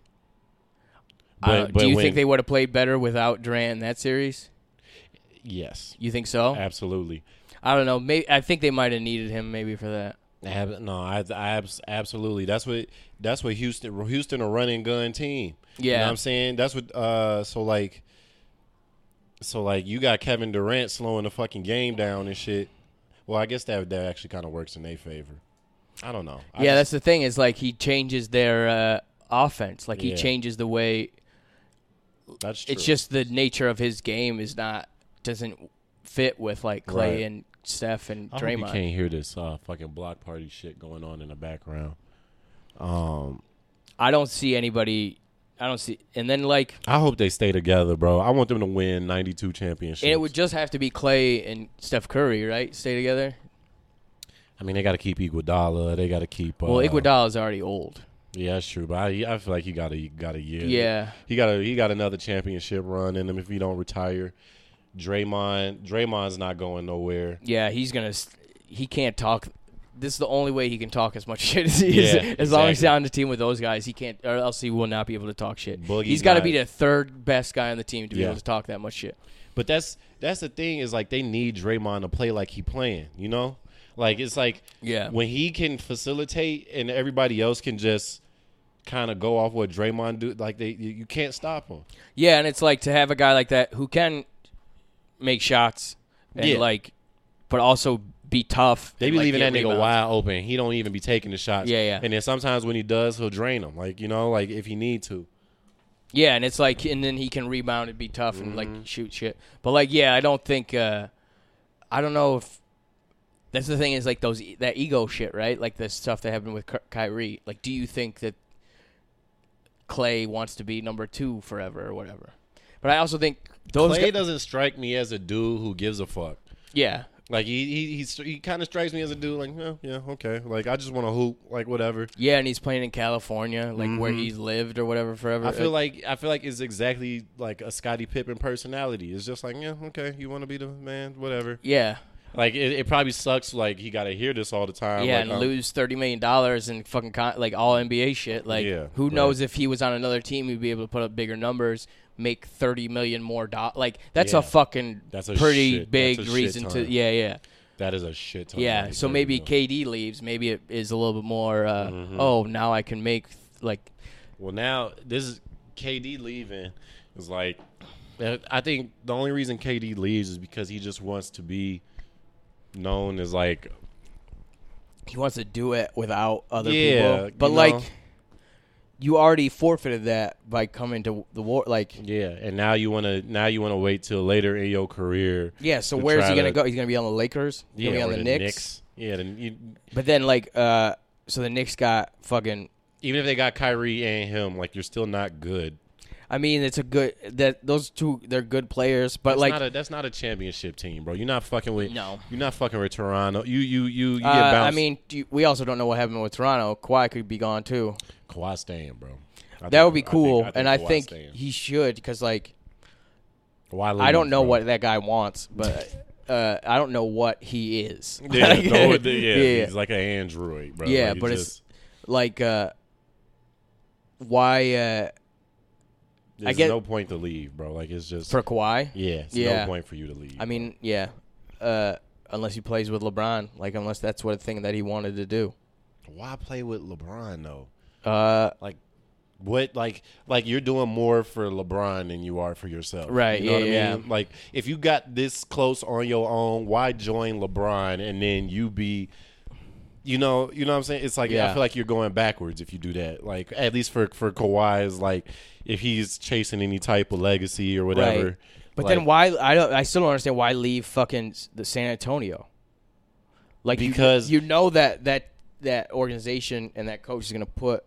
But- but do you when- think they would have played better without Durant in that series? yes, You think so? absolutely. I don't know. Maybe I think they might have needed him maybe for that. Ab- no, I, I abs- absolutely. That's what that's what Houston Houston a running gun team. You know Yeah, what I'm saying? That's what uh so like so like you got Kevin Durant slowing the fucking game down and shit. Well, I guess that that actually kind of works in their favor. I don't know. I yeah. just- That's the thing is like he changes their uh, offense. Like he Yeah. changes the way. that's true. It's just the nature of his game is not doesn't fit with like Klay Right. and Steph and Draymond. I you can't hear this uh fucking block party shit going on in the background. Um I don't see anybody. I don't see. And then like, I hope they stay together, bro. I want them to win 92 championships. and it would just have to be Klay and Steph Curry, right? Stay together. I mean, they got to keep Iguodala. They got to keep. Uh, Well, Iguodala is already old. Yeah, that's true. But I, I feel like he got a got a year. Yeah. he got a he got another championship run in him if he don't retire. Draymond, Draymond's not going nowhere. Yeah, he's gonna. He can't talk. This is the only way he can talk as much shit as he is. Yeah, as long as he's on the team with those guys, he can't, or else he will not be able to talk shit. Boogie's he's got to be the third best guy on the team to be Yeah. able to talk that much shit. But that's that's the thing is like they need Draymond to play like he playing. You know, like it's like Yeah. when he can facilitate and everybody else can just kind of go off what Draymond do. Like they you can't stop him. Yeah, and it's like to have a guy like that who can make shots and Yeah. like, but also be tough. They be like, leaving that nigga rebounds. wide open. He don't even be taking the shots. Yeah, yeah. And then sometimes when he does, he'll drain them. Like you know, like if he need to. Yeah, and it's like, and then he can rebound and be tough and Mm-hmm. like shoot shit. But like, yeah, I don't think. uh I don't know if that's the thing is like those that ego shit, right? Like the stuff that happened with Ky- Kyrie. Like, do you think that Klay wants to be number two forever or whatever? But I also think those. Klay guys, doesn't strike me as a dude who gives a fuck. yeah, Like he he he's, he kind of strikes me as a dude like yeah yeah okay like I just want to hoop like whatever. yeah, and he's playing in California, like where Mhm. he's lived or whatever forever. I feel like I feel like it's exactly like a Scottie Pippen personality. It's just like yeah okay you want to be the man whatever. yeah, Like it, it probably sucks like he got to hear this all the time. yeah, like, and um, lose thirty million dollars and fucking con- like all NBA shit. Like, Yeah, who right. knows if he was on another team, he'd be able to put up bigger numbers, make thirty million more. Do- like, that's Yeah. a fucking That's a pretty shit- big reason to. Yeah, yeah, That is a shit ton. yeah. So maybe. KD leaves. Maybe it is a little bit more. Uh, Mhm. Oh, now I can make like. Well, now this is KD leaving is like uh, I think the only reason KD leaves is because he just wants to be known as like He wants to do it without other Yeah, people, but like. know. You already forfeited that by coming to the war. Like, yeah, and now you want to now you want to wait till later in your career. yeah. So where's he gonna to- go? He's gonna be on the Lakers. He's Yeah, gonna be on the, Knicks. Yeah, then you, But then, like, uh, so the Knicks got fucking. even if they got Kyrie and him, like you're still not good. I mean, it's a good that those two they're good players, but That's like, not a, that's not a championship team, bro. You're not fucking with. no. You're not fucking with Toronto. You you you you get Uh, bounced. I mean, you- we also don't know what happened with Toronto. Kawhi could be gone too. Kawhi staying, bro. I That think- would be I think- cool, and I think staying. he should because like Kawhi I don't know bro. what that guy wants, but uh, I don't know what he is. Yeah, Like, no, yeah, yeah. he's like an android, bro. Yeah, Like, but it's- just, like uh, why uh, there's get- no point to leave, bro. Like it's just for Kawhi? yeah, it's Yeah. no point for you to leave. I mean, yeah, uh, unless he plays with LeBron, like unless that's what a thing that he wanted to do. why play with LeBron though? Uh, Like what like like you're doing more for LeBron than you are for yourself. Right, You know what I mean? Like if you got this close on your own, why join LeBron and then you be you know, you know what I'm saying? It's like I feel like you're going backwards if you do that. Like at least for for Kawhi is like if he's chasing any type of legacy or whatever. Right. But like- then why? I don't. I still don't understand why leave fucking the San Antonio. Like you- Because- you, know that that that organization and that coach is gonna put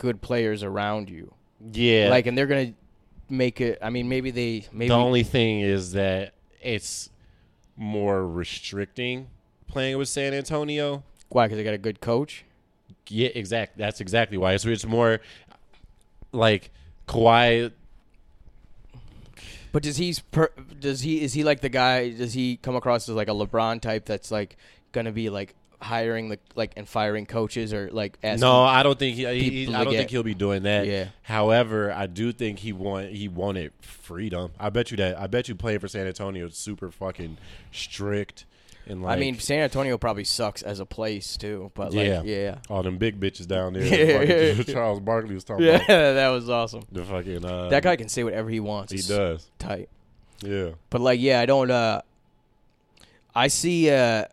good players around you. Yeah. Like, and they're gonna make it. I mean, maybe they maybe the only thing is that it's more restricting playing with San Antonio. why because they got a good coach. Yeah, exactly. That's exactly why. So it's more like Kawhi. But does he's per, does he is he like the guy? Does he come across as like a LeBron type that's like gonna be like hiring the like and firing coaches or like asking, No, I don't think he. he I don't get- think he'll be doing that. Yeah. However, I do think he want he wanted freedom. I bet you that. I bet you playing for San Antonio is super fucking strict and like. I mean, San Antonio probably sucks as a place too. But like, Yeah. yeah, all them big bitches down there. Yeah. Charles Barkley was talking yeah, about that was awesome. the fucking. Uh, That guy can say whatever he wants. He It's does. tight. Yeah. But like, yeah, I don't. uh I see. uh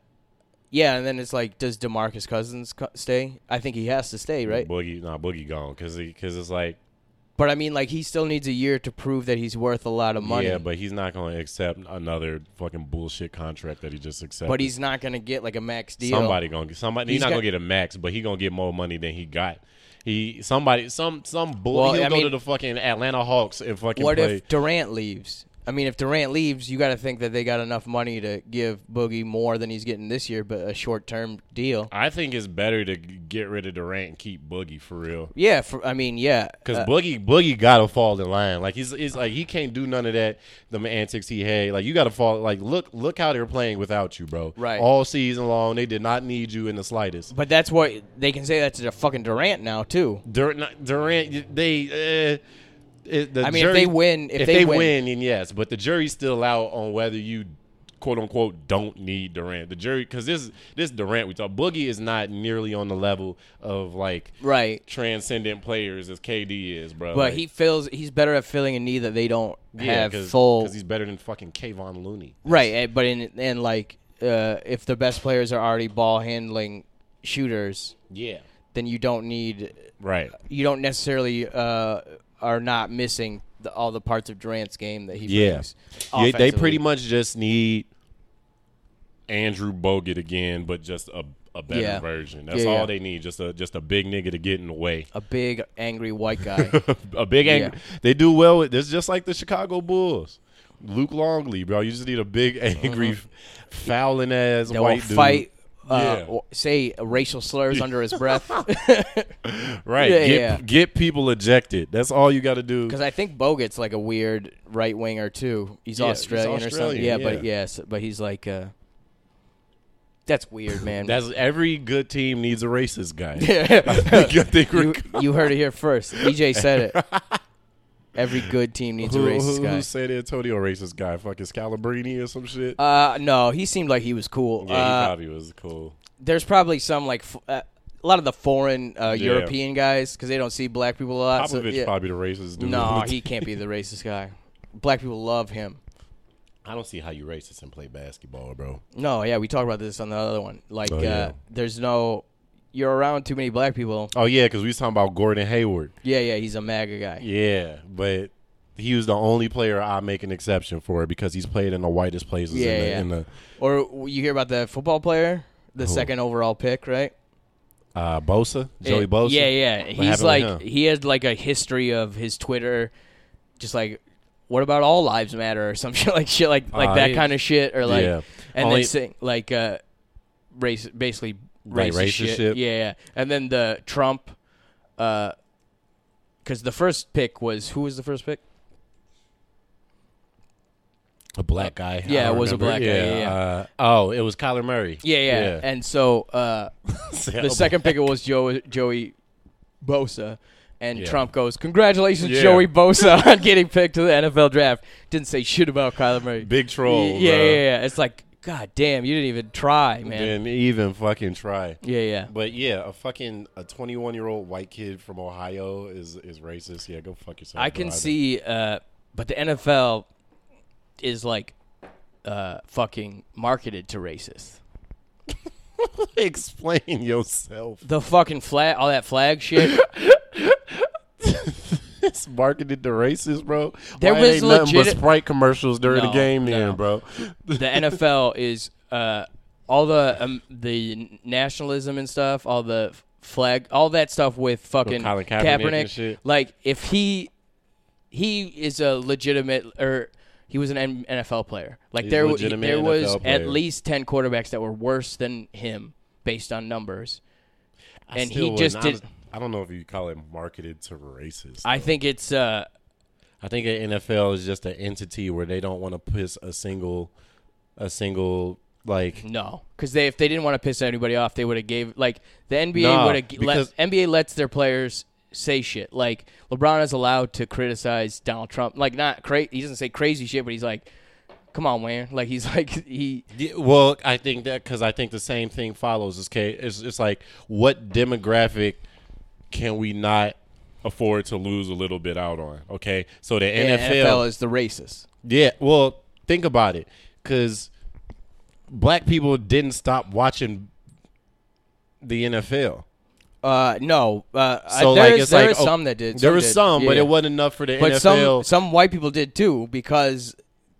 Yeah, and then it's like, does Demarcus Cousins co- stay? I think he has to stay, right? Boogie, nah, Boogie gone because because it's like But I mean, like, he still needs a year to prove that he's worth a lot of money. yeah, but he's not going to accept another fucking bullshit contract that he just accepted. But he's not going to get like a max deal. somebody gonna somebody. He's, He's not gonna get a max, but he gonna get more money than he got. He somebody some some bull. Well, he'll I go mean- to the fucking Atlanta Hawks and fucking What play. if Durant leaves? I mean, if Durant leaves, you got to think that they got enough money to give Boogie more than he's getting this year, but a short term deal. I think it's better to get rid of Durant and keep Boogie for real. Yeah, for I mean, yeah, Because uh, Boogie, Boogie gotta fall in line. Like he's, he's like he can't do none of that. The antics he had. Like you gotta fall. Like look, look how they're playing without you, bro. Right. All season long, they did not need you in the slightest. but that's what they can say. That's a fucking Durant now too. Durant, Durant, they. Uh, it, the I mean, jury- if they win, if, if, they, they, win, win, then yes. But the jury's still out on whether you, quote unquote, don't need Durant. The jury, because this this Durant we talk, Boogie is not nearly on the level of like right? transcendent players as KD is, bro. But Like, he feels he's better at filling a need that they don't yeah, have cause, full. 'cause he's better than fucking Kevon Looney. right, eh, but in and like uh, if the best players are already ball handling shooters, Yeah, then you don't need right. you don't necessarily uh, are not missing the, all the parts of Durant's game that he Yeah. Yeah, they pretty much just need Andrew Bogut again, but just a a better Yeah. version. That's Yeah, all yeah. they need. Just a just a big nigga to get in the way. a big angry white guy. a big angry. They do well with this, just like the Chicago Bulls. Luke Longley, bro. You just need a big, angry, mm-hmm. fouling ass that will white dude. fight. Uh, Yeah. say racial slurs under his breath right? Yeah, get, yeah. get people ejected. That's all you got to do. because I think Bogut's like a weird right winger too. He's Yeah, he's Australian, or something. Yeah, but yes, but he's like uh, that's weird, man. That's every good team needs a racist guy. Yeah. think, I think you, you heard it here first. EJ said it. Every good team needs a who, racist who, guy. Who said Antonio racist guy? Fucking Scalabrine or some shit. Uh, no, he seemed like he was cool. yeah, he uh, probably was cool. there's probably some like f- uh, a lot of the foreign uh, Yeah. European guys because they don't see black people a lot. so, Popovich yeah. probably the racist dude. No, he can't be the racist guy. Black people love him. I don't see how you racist and play basketball, bro. No, yeah, we talked about this on the other one. Like, Oh, uh, there's no, you're around too many black people. Oh yeah, because we was talking about Gordon Hayward. Yeah, yeah, he's a MAGA guy. Yeah, but he was the only player I make an exception for because he's played in the whitest places Yeah, in, the, yeah. in the Or you hear about the football player, the Who? second overall pick, right? uh, Bosa, Joey Yeah, Bosa. Yeah, yeah. happened He's like he had like a history of his Twitter, just like. What about all lives matter or some shit like shit like like Uh, that he- kind of shit or like yeah. and Only- then like uh race basically Like racist, racist shit. shit? Yeah, yeah. And then the Trump uh cuz the first pick was who was the first pick? a black guy. Yeah, it was a remember. black guy, yeah, yeah. Uh, oh, it was Kyler Murray. Yeah, yeah. yeah. And so uh the second pick was Joe, Joey Bosa and Yeah. Trump goes, "Congratulations Yeah. Joey Bosa on getting picked to the NFL draft." Didn't say shit about Kyler Murray. big troll. yeah, yeah, yeah, yeah. It's like god damn, you didn't even try, man. Didn't even fucking try. Yeah, yeah. But yeah, a fucking a 21 year old white kid from Ohio is is racist. Yeah, go fuck yourself. I can see, uh, but the NFL is like uh, fucking marketed to racists. Explain yourself. The fucking flag, all that flag shit. it's marketed to racists, bro. There Why was ain't nothing but legit- Sprite commercials during the No, game, no. then, bro. the NFL is uh, all the um, the nationalism and stuff, all the flag, all that stuff with fucking Colin Kaepernick and shit. Like if he he is a legitimate or he was an N- NFL player. Like He's there legitimate there was NFL at least ten quarterbacks that were worse than him based on numbers. And still he wouldn't- just I did- I don't know if you call it marketed to racist. I think it's uh I think an NFL is just an entity where they don't want to piss a single, a single like. No, because they if they didn't want to piss anybody off, they would have gave like the NBA Nah, would have because- let NBA lets their players say shit. Like LeBron is allowed to criticize Donald Trump. Like not crazy. he doesn't say crazy shit, but he's like, "Come on, man!" Like he's like he Yeah, well, I think that because I think the same thing follows. Is okay, it's it's like what demographic can we not afford to lose a little bit out on? Okay, so the and NFL, NFL is the racist. yeah. Well, think about it, because black people didn't stop watching the NFL. Uh, no, uh, So, there like, is- it's there like, is oh, some that did. There was did. some, but Yeah. it wasn't enough for the But NFL. some some white people did too because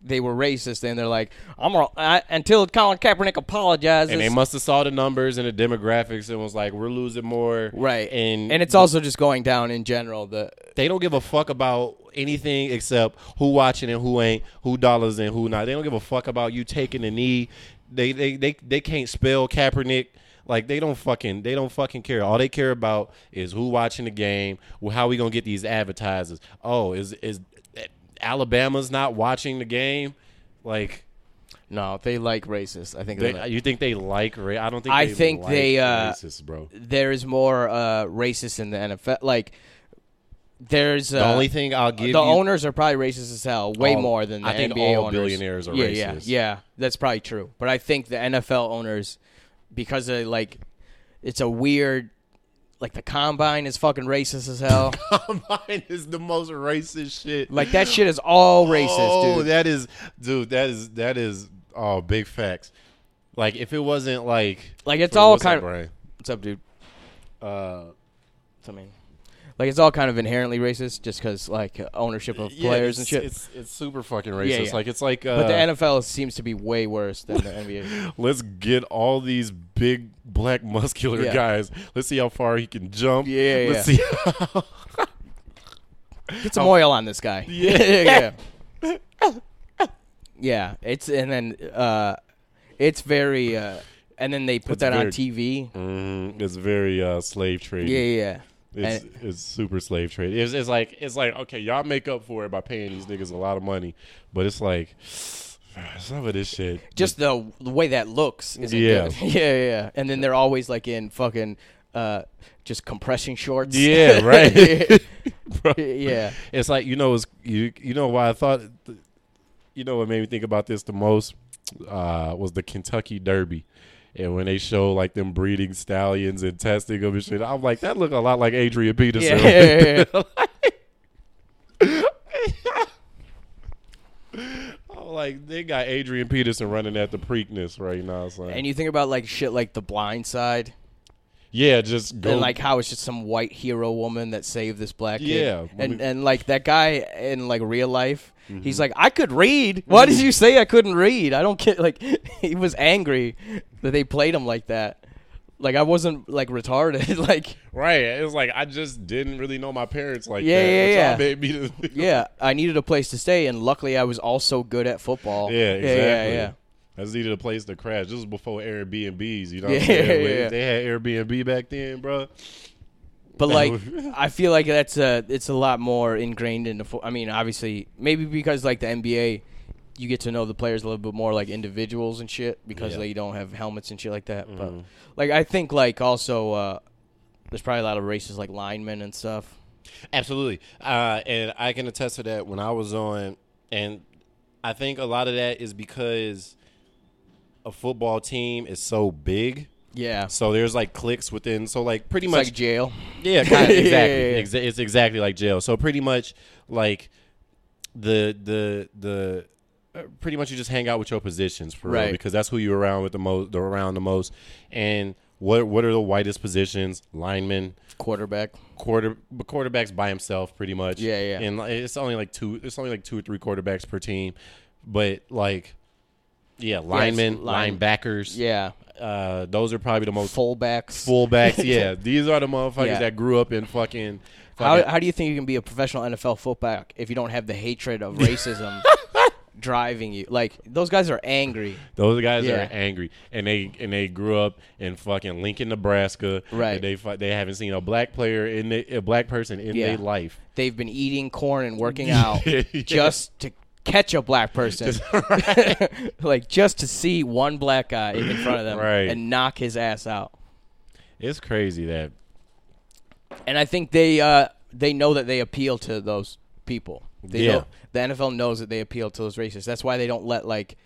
they were racist and they're like, I'm I, until Colin Kaepernick apologizes. and they must have saw the numbers and the demographics and was like, "We're losing more." right, And and it's also just going down in general. The they don't give a fuck about anything except who watching and who ain't, who dollars and who not. They don't give a fuck about you taking the knee. They they they, they can't spell Kaepernick. Like they don't fucking they don't fucking care. All they care about is who watching the game. Well, how we gonna get these advertisers? Oh, is is Alabama's not watching the game? Like no, they like racist. I think they, like- you think they like? Ra- I don't think. I they think like they, uh, racist, bro. there is more uh, racist in the NFL. Like there's uh, The only thing I'll give the you, owners are probably racist as hell, way All- more than the I think NBA all owners. billionaires are yeah, yeah, yeah. That's probably true. But I think the NFL owners, because of like, it's a weird. Like the combine is fucking racist as hell. Combine is the most racist shit. like that shit is all racist, oh, dude. that is, dude. That is that is oh big facts. Like if it wasn't like Like it's all kind of. Brian? What's up, dude? Uh, I mean, like it's all kind of inherently racist, just because like uh, ownership of yeah, players and shit. It's it's super fucking racist. Yeah, yeah. Like it's like uh, but the NFL seems to be way worse than the NBA. let's get all these big black muscular Yeah. guys. Let's see how far he can jump. Yeah, yeah, Let's see. How, Get some oil on this guy. Yeah. yeah. Yeah, it's and then uh it's very uh and then they put It's that on TV. Mhm, it's very uh, slave trade. Yeah, yeah. It's And- it's super slave trade. It's, it's like it's like okay, y'all make up for it by paying these niggas a lot of money, but it's like some of this shit. Just the the way that looks isn't Yeah. good. yeah, yeah. And then they're always like in fucking uh just compression shorts. Yeah, right. Bro. yeah. It's like you know, it's, you you know why I thought, you know what made me think about this the most uh, was the Kentucky Derby, and when they show like them breeding stallions and testing them and shit, I'm like that look a lot like Adrian Peterson. Yeah, I'm like they got Adrian Peterson running at the Preakness right now. So And you think about like shit like The Blind Side yeah, just go and like how it's just some white hero woman that saved this black kid. Yeah, And Mm-hmm. and like that guy in like real life, he's like, I could read. Why did you say I couldn't read? I don't get like he was angry that they played him like that. Like I wasn't like retarded. like right. It was like I just didn't really know my parents like Yeah, that. yeah, yeah. made me to- yeah, I needed a place to stay, and luckily I was also good at football. Yeah, exactly. Yeah, yeah, I just needed a place to crash. This was before Airbnbs, you know. Yeah, I'm saying? yeah, yeah. They had Airbnb back then, bro. But like, I feel like that's a it's a lot more ingrained in the. Fo- I mean, obviously, maybe because like the NBA, you get to know the players a little bit more like individuals and shit because Yeah. they don't have helmets and shit like that. But Mhm. like, I think like also uh, there's probably a lot of races like linemen and stuff. Absolutely, uh, and I can attest to that. When I was on, and I think a lot of that is because a football team is so big. Yeah, So there's like cliques within. So like pretty it's much like jail. Yeah, kind of, exactly. yeah, yeah. It's exactly like jail. So pretty much like the the the uh, pretty much you just hang out with your positions for real because that's who you're around with the most, around the most. And what what are the whitest positions? Linemen, Quarterback. quarter, but quarterbacks by himself, pretty much. Yeah, yeah. And it's only like two. It's only like two or three quarterbacks per team, but like, yeah, linemen, line- linebackers. Yeah. Uh, those are probably the most Fullbacks. fullbacks. yeah, these are the motherfuckers Yeah. that grew up in fucking. How, fucking how do you think you can be a professional NFL fullback if you don't have the hatred of racism driving you? Like those guys are angry. Those guys Yeah. are angry, and they and they grew up in fucking Lincoln, Nebraska. Right. And they fu- they haven't seen a black player in the, a black person in Yeah. their life. They've been eating corn and working out Yeah. just to catch a black person. like just to see one black guy in front of them Right. and knock his ass out. It's crazy that And I think they uh, they know that they appeal to those people. They Yeah. know, the NFL knows that they appeal to those racists. That's why they don't let like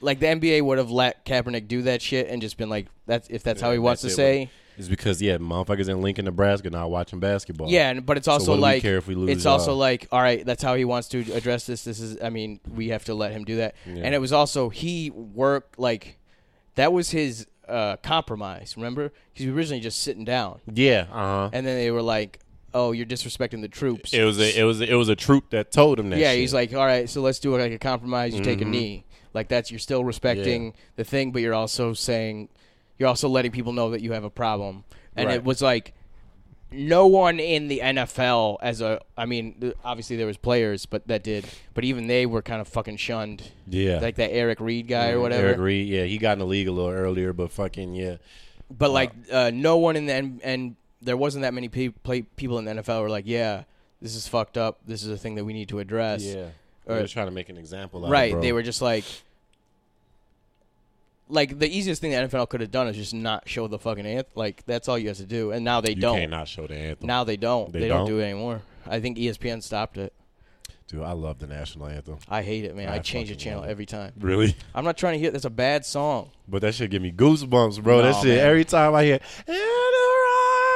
like the NBA would have let Kaepernick do that shit and just been like that's if that's how he wants to say. it. It's because yeah, motherfuckers in Lincoln, Nebraska, not watching basketball. Yeah, and, but it's also what do we like care if we lose it's also like all right, that's how he wants to address this. This is I mean, we have to let him do that. And it was also he worked like that was his uh, compromise. Remember, he was originally just sitting down, yeah, uh huh. and then they were like, "Oh, you're disrespecting the troops." It was a, it was a, it was a troop that told him that. yeah, shit. he's like, all right, so let's do like a compromise. You take a Mhm. knee, like that's you're still respecting the thing, but you're also saying, you're also letting people know that you have a problem. And Right. it was like, no one in the NFL as a, I mean, obviously there was players, but that did, but even they were kind of fucking shunned, yeah, like that Eric Reid guy or whatever. Eric Reid, yeah, he got in the league a little earlier, but fucking yeah, But like, uh, no one in the and there wasn't that many pe- play, people in the NFL were like, yeah, this is fucked up. This is a thing that we need to address. yeah. Or- They're trying to make an example. Right they were just like like the easiest thing the NFL could have done is just not show the fucking anthem. Like that's all you have to do, and now they You don't. can't not show the anthem. Now they don't. They, They don't? don't? do it anymore. I think ESPN stopped it. Dude, I love the national anthem. I hate it, man. I, I change the channel every time. Really? I'm not trying to hear. That's a bad song. But that shit give me goosebumps, bro. that shit man. every time I hear and the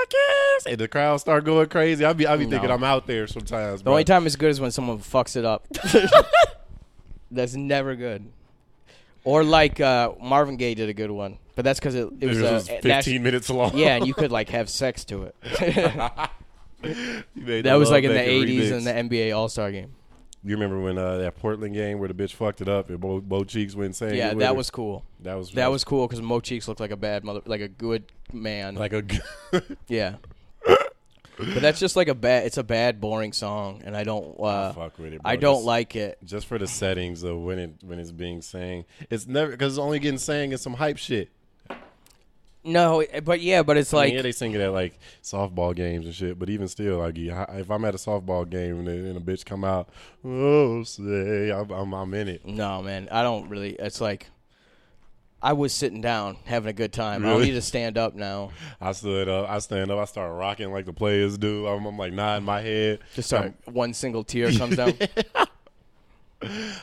Rockets and the crowd start going crazy. I be I be thinking No. I'm out there sometimes. The bro. only time it's good is when someone fucks it up. that's never good. Or like uh, Marvin Gaye did a good one, but that's because it, it was, uh, was a 15 nation- minutes long. yeah, and you could like have sex to it. That was like in the '80s remix. and the NBA All Star game. You remember when uh, that Portland game where the bitch fucked it up and Bo, Mo Cheeks went insane? Yeah, that her? was cool. that was That was cool because Mo Cheeks looked like a bad mother, like a good man. like a. yeah. but that's just like a bad. It's a bad, boring song, and I don't. Uh, fuck with it. Bro. I don't Just- like it. just for the settings of when it when it's being sang. It's never because it's only getting sang in some hype shit. No, but yeah, but it's I mean, like yeah, they sing it at like softball games and shit. But even still, like if I'm at a softball game and, a- and a bitch come out, oh say I'm, I'm, I'm in it. no, man. I don't really. It's like I was sitting down having a good time. I don't need to stand up now. I stood up, I stand up, I start rocking like the players do. I'm, I'm like nodding my head. Just start one single tear comes down.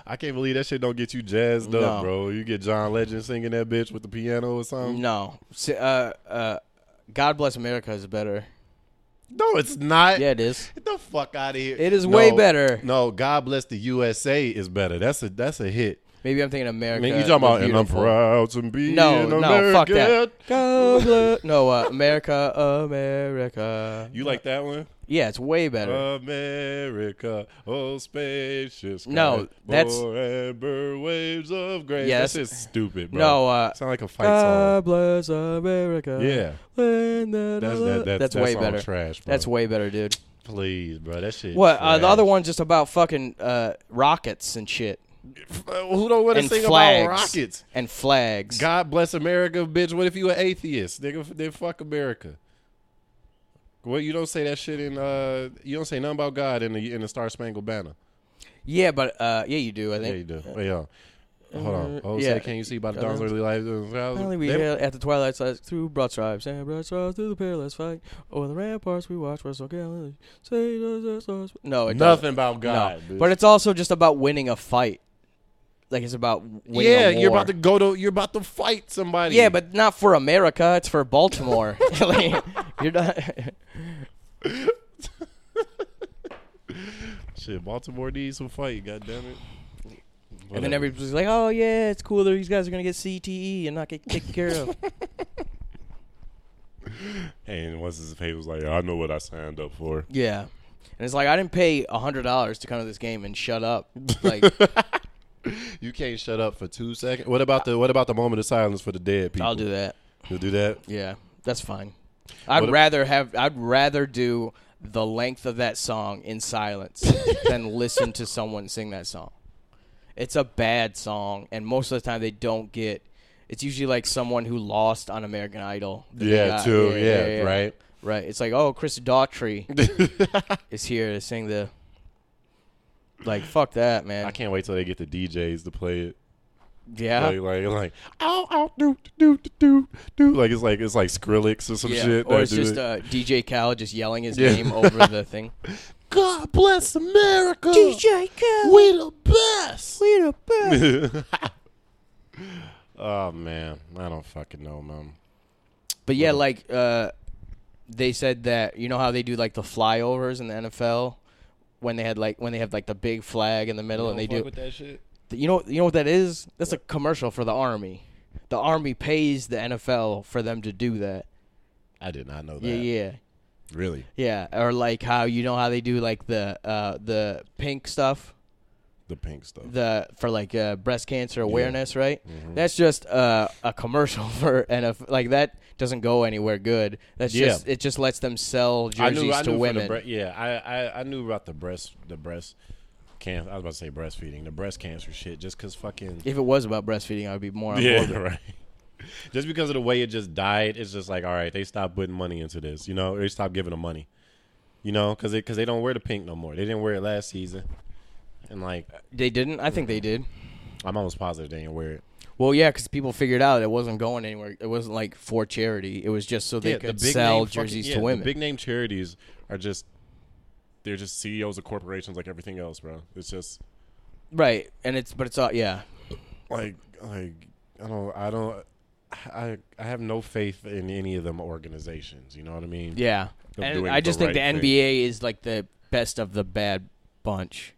I can't believe that shit don't get you jazzed No. up, bro. You get John Legend singing that bitch with the piano or something. no, uh, uh, God bless America is better. No, it's not. Yeah, it is. Get the fuck out of here. It is No, way better. No, God bless the USA is better. That's a that's a hit. Maybe I'm thinking I America. mean, you talking about the and I'm Beautiful. proud to be No, an no, fuck that. God bless- no, uh, America, America. You like that one? Yeah, it's way better. America, oh spacious. No, sky, that's- forever waves of grace. Yeah, that's that's- just stupid, bro. no, uh, sound like a fight God bless America. Yeah, Land that that's I that, that, that's way better. Trash, bro. That's way better, dude. please, bro. That shit. What? Uh, the other one's just about fucking uh, rockets and shit Who don't want to sing flags about rockets? and flags. God bless America, bitch. What if you an atheist? Nigga, then fuck America. Well, you don't say that shit in. uh You don't say nothing about God in the in the Star Spangled Banner. Yeah, but uh, yeah, you do. I think. Yeah, you do. Wait, yeah. Hold on. Uh, Oh, yeah. say, can you see by the Uh, dawn's early light? Finally, we hail at the twilight through broad stripes and broad stripes through the perilous fight. Over the ramparts we watch so gallantly. Say does the stars. No, it doesn't. Nothing about God. no. But it's also just about winning a fight. Like it's about yeah, you're about to go to. You're about to fight somebody. Yeah, but not for America. It's for Baltimore. Like, you're not. shit, Baltimore needs some fight. God damn it. And then everybody's like, "Oh yeah, it's cool. that These guys are gonna get CTE and not get taken care of." And once his face was like, I know what I signed up for. yeah, and it's like I didn't pay a hundred dollars to come to this game and shut up. Like, You can't shut up for two seconds. What about the what about the moment of silence for the dead people? I'll do that. You'll do that. Yeah, that's fine. I'd What rather have. I'd rather do the length of that song in silence than listen to someone sing that song. It's a bad song, and most of the time they don't get. It's usually like someone who lost on American Idol. that they Yeah, got. too. Yeah, right. Right. It's like, oh, Chris Daughtry is here to sing the. Like fuck that, man. I can't wait till they get the DJs to play it. yeah. Like, like, like, ow, ow, do, do, do, do, do. Like it's like it's like Skrillex or some yeah. shit. Or it's just it. uh, DJ Khaled just yelling his Yeah. name over the thing. God bless America. DJ Khaled, we the best. we the best. oh man, I don't fucking know, man. But yeah, like uh, they said that you know how they do like the flyovers in the NFL when they had like when they have like the big flag in the middle and they do with that shit. you know you know what that is? That's a commercial for the army. The army pays the NFL for them to do that. I did not know that. Yeah, yeah. Really? Yeah, or like how you know how they do like the uh the pink stuff, The pink stuff. the for like uh, breast cancer awareness, right? Mhm. That's just uh, a commercial for NFL. Like that doesn't go anywhere good. That's Yeah. just it. Just lets them sell I jerseys knew. I to women. bre- yeah, I, I I knew about the breast the breast cancer. I was about to say breastfeeding the breast cancer shit just because fucking if it was about breastfeeding, I would be more on yeah board. right. Just because of the way it just died, it's just like all right, they stopped putting money into this, you know, they stopped giving them money, you know, because because they don't wear the pink no more. They didn't wear it last season, and like They didn't. I think they did. I'm almost positive they didn't wear it. Well, yeah, because people figured out it wasn't going anywhere. It wasn't like for charity. It was just so they could sell fucking- jerseys yeah, to the women. big name charities are just they're just CEOs of corporations like everything else, bro. It's just right, and it's but it's all yeah. like like I don't I don't I I have no faith in any of them organizations. You know what I mean? Yeah, Of and doing I just the think the thing. NBA is like the best of the bad bunch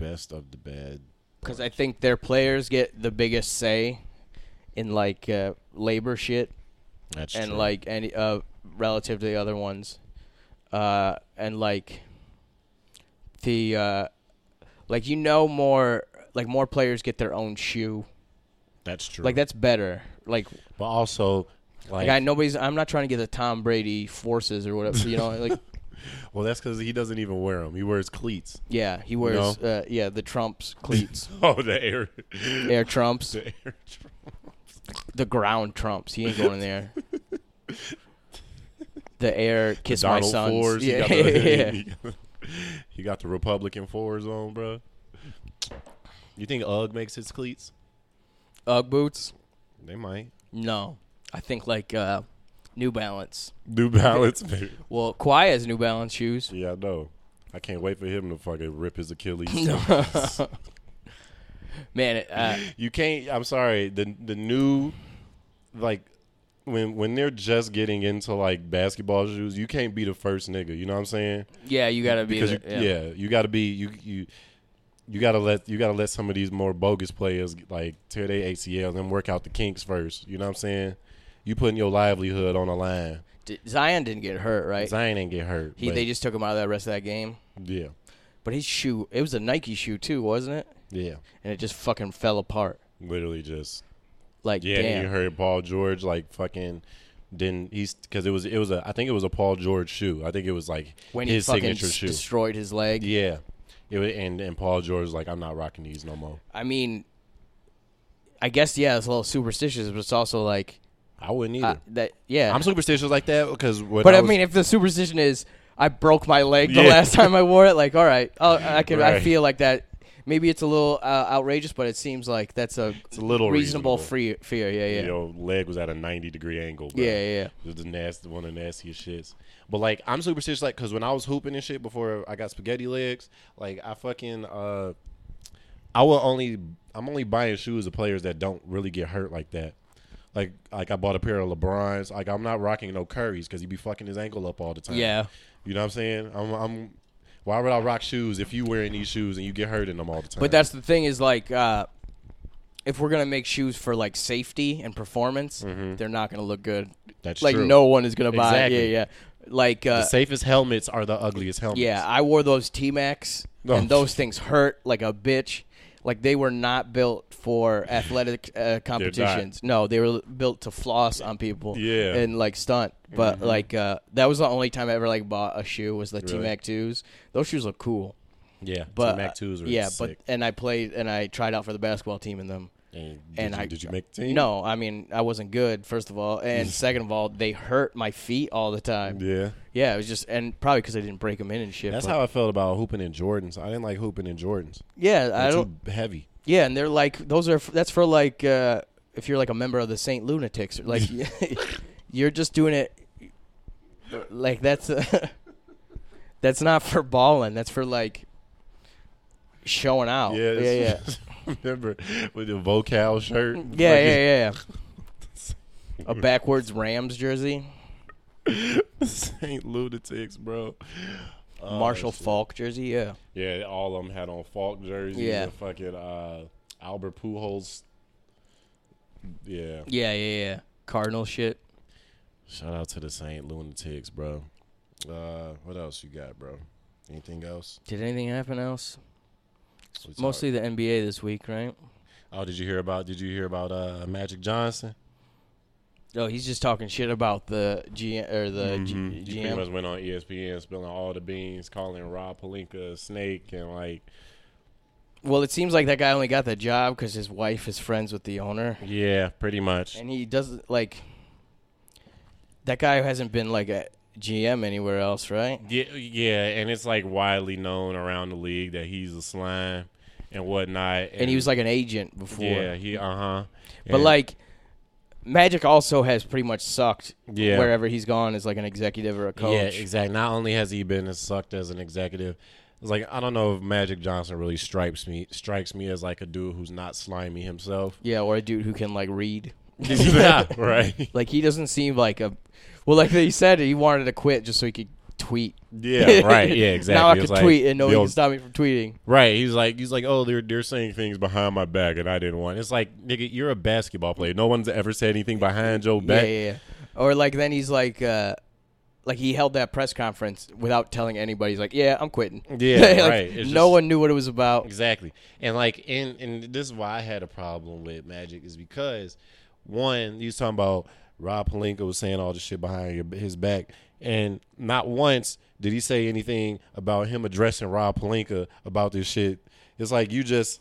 Best of the bad. because I think their players get the biggest say in like uh, labor shit That's and true. like any uh relative to the other ones, uh, and like the uh, like you know more like more players get their own shoe that's true. like that's better like but also like, like I nobody's I'm not trying to get the Tom Brady forces or whatever you know like well, that's because he doesn't even wear them. He wears cleats. yeah he wears uh, yeah the Trumps cleats Oh, the air, air Trumps the air. the ground Trumps he ain't going in there the air kiss my Donald sons Fours. He yeah, got the, yeah. he, he got the Republican fours on, bro. You think Ugg makes his cleats? Ugg boots They might. no I think like uh, New Balance New Balance, well Kawhi has New Balance shoes Yeah, I know. I can't wait for him to fucking rip his Achilles. man uh, you can't. I'm sorry. The the new like when when they're just getting into like basketball shoes, you can't be the first nigga. You know what I'm saying? yeah you gotta be because the, you, yeah. you got to be you you. You gotta let you gotta let some of these more bogus players like tear their ACL and work out the kinks first. You know what I'm saying? You putting your livelihood on the line. D- Zion didn't get hurt right Zion didn't get hurt. he but they just took him out of that rest of that game yeah but his shoe it was a Nike shoe too wasn't it yeah and it just fucking fell apart literally just like Yeah, damn you heard Paul George like fucking didn't he's because it was it was a I think it was a Paul George shoe. I think it was like when his signature shoe. destroyed his leg yeah, it was, and and Paul George was like I'm not rocking these no more. I mean, I guess yeah, it's a little superstitious, but it's also like I wouldn't either. uh, that. Yeah, I'm superstitious like that because but I, was- mean, if the superstition is I broke my leg the Yeah. last time I wore it, like all right, oh, I can. I feel like that. Maybe it's a little uh, outrageous, but it seems like that's a, It's a little reasonable, reasonable. free fear. Yeah, yeah, your leg was at a 90 degree angle. Bro. yeah, yeah. It was the nasty, one of the nastiest shits. But like, I'm superstitious, like, cause when I was hooping and shit before I got spaghetti legs, like, I fucking, uh, I will only, I'm only buying shoes of players that don't really get hurt like that. Like, like I bought a pair of LeBrons. Like, I'm not rocking no Currys because he be fucking his ankle up all the time. Yeah. you know what I'm saying? I'm, I'm, Why would I rock shoes if you wearing these shoes and you get hurt in them all the time? But that's the thing is like, uh, if we're gonna make shoes for like safety and performance, they're not gonna look good. That's true. like true. no one is gonna buy. Exactly. Yeah, yeah. Like uh, the safest helmets are the ugliest helmets. Yeah, I wore those T Max, No. and those things hurt like a bitch. Like they were not built for athletic uh, competitions. No, they were built to floss on people. Yeah. and like stunt. But like uh, that was the only time I ever like bought a shoe was the T Mac twos. Those shoes look cool. yeah. But Mac twos uh, were yeah, sick. but and I played and I tried out for the basketball team in them. And did, and you, I did you make the team? No, I mean I wasn't good. First of all, and second of all, they hurt my feet all the time. Yeah. Yeah, it was just and probably because I didn't break them in and shit. That's but- how I felt about hooping in Jordans. I didn't like hooping in Jordans. Yeah, They're I don't. too heavy. Yeah, and they're like those are that's for like uh, if you're like a member of the Saint Lunatics, or like you're just doing it like that's that's not for balling. That's for like showing out. Yeah, yeah, yeah, Remember with the vocal shirt? yeah, yeah, yeah, yeah. A backwards Rams jersey. Saint Lunatics, bro. Oh, Marshall shit. Faulk jersey. Yeah, Yeah, all of them had on Faulk jerseys. Yeah. fucking uh, Albert Pujols. Yeah. yeah, yeah, yeah. Cardinal shit. Shout out to the Saint Lunatics, bro. Uh, what else you got, bro? Anything else? Did anything happen else? Mostly the NBA this week, right? Oh, did you hear about? Did you hear about uh, Magic Johnson? Oh, he's just talking shit about the G or the G- Mhm. He pretty GM. much went on ESPN spilling all the beans, calling Rob Pelinka a snake, and like, Well, it seems like that guy only got the job because his wife is friends with the owner, yeah, pretty much. and he doesn't like. That guy hasn't been like a GM anywhere else, right? Yeah, yeah, and it's like widely known around the league that he's a slime and whatnot. And he was like an agent before. yeah, he uh huh. but like, Magic also has pretty much sucked Yeah. wherever he's gone as like an executive or a coach. Yeah, exactly. Not only has he been as sucked as an executive, it's like I don't know if Magic Johnson really strikes me strikes me as like a dude who's not slimy himself. Yeah, or a dude who can like read. yeah, right. Like he doesn't seem like a. Well, like he said, he wanted to quit just so he could tweet. Yeah, right. Yeah, exactly. now I can like, tweet and no one can stop me from tweeting. Right. He's like he's like, oh, they're they're saying things behind my back and I didn't want. It's like, nigga, you're a basketball player. No one's ever said anything behind your Yeah, back. yeah, yeah. Or like then he's like, uh, like he held that press conference without telling anybody. He's like, yeah, I'm quitting. Yeah, Like, right. It's no just- one knew what it was about. Exactly. And like and and this is why I had a problem with Magic is because one, you was talking about Rob Pelinka was saying all this shit behind your, his back, and not once did he say anything about him addressing Rob Pelinka about this shit. It's like you just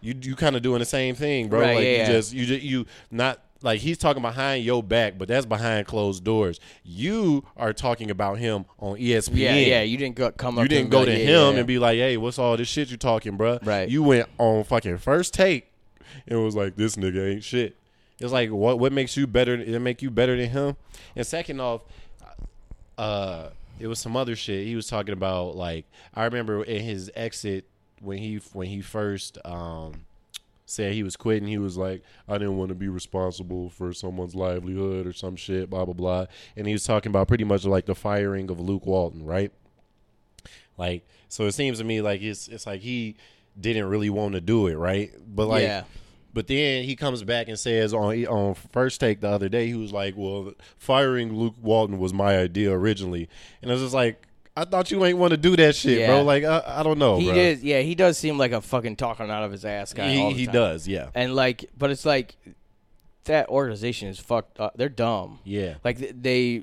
you you kind of doing the same thing, bro. Right, like yeah, you just you just you not like he's talking behind your back, but that's behind closed doors. You are talking about him on ESPN. Yeah, yeah. You didn't go, come up. You didn't go like, to yeah, him yeah. and be like, "Hey, what's all this shit you talking, bro?" Right. You went on fucking first take and was like, "This nigga ain't shit." It's like, what what makes you better? It make you better than him. And second off, uh, it was some other shit he was talking about. Like I remember in his exit when he when he first um said he was quitting. He was like, I didn't want to be responsible for someone's livelihood or some shit, blah blah blah. And he was talking about pretty much like the firing of Luke Walton, right? Like, so it seems to me like it's it's like he didn't really want to do it, right? But like, Yeah. But then he comes back and says on on first take the other day, he was like, "Well, firing Luke Walton was my idea originally," and I was just like. I thought you ain't want to do that shit, Yeah. bro. Like I, I don't know, He bro. Yeah, he does seem like a fucking talking out of his ass guy. He, he does, yeah, And like, but it's like that organization is fucked up. They're dumb. yeah. Like they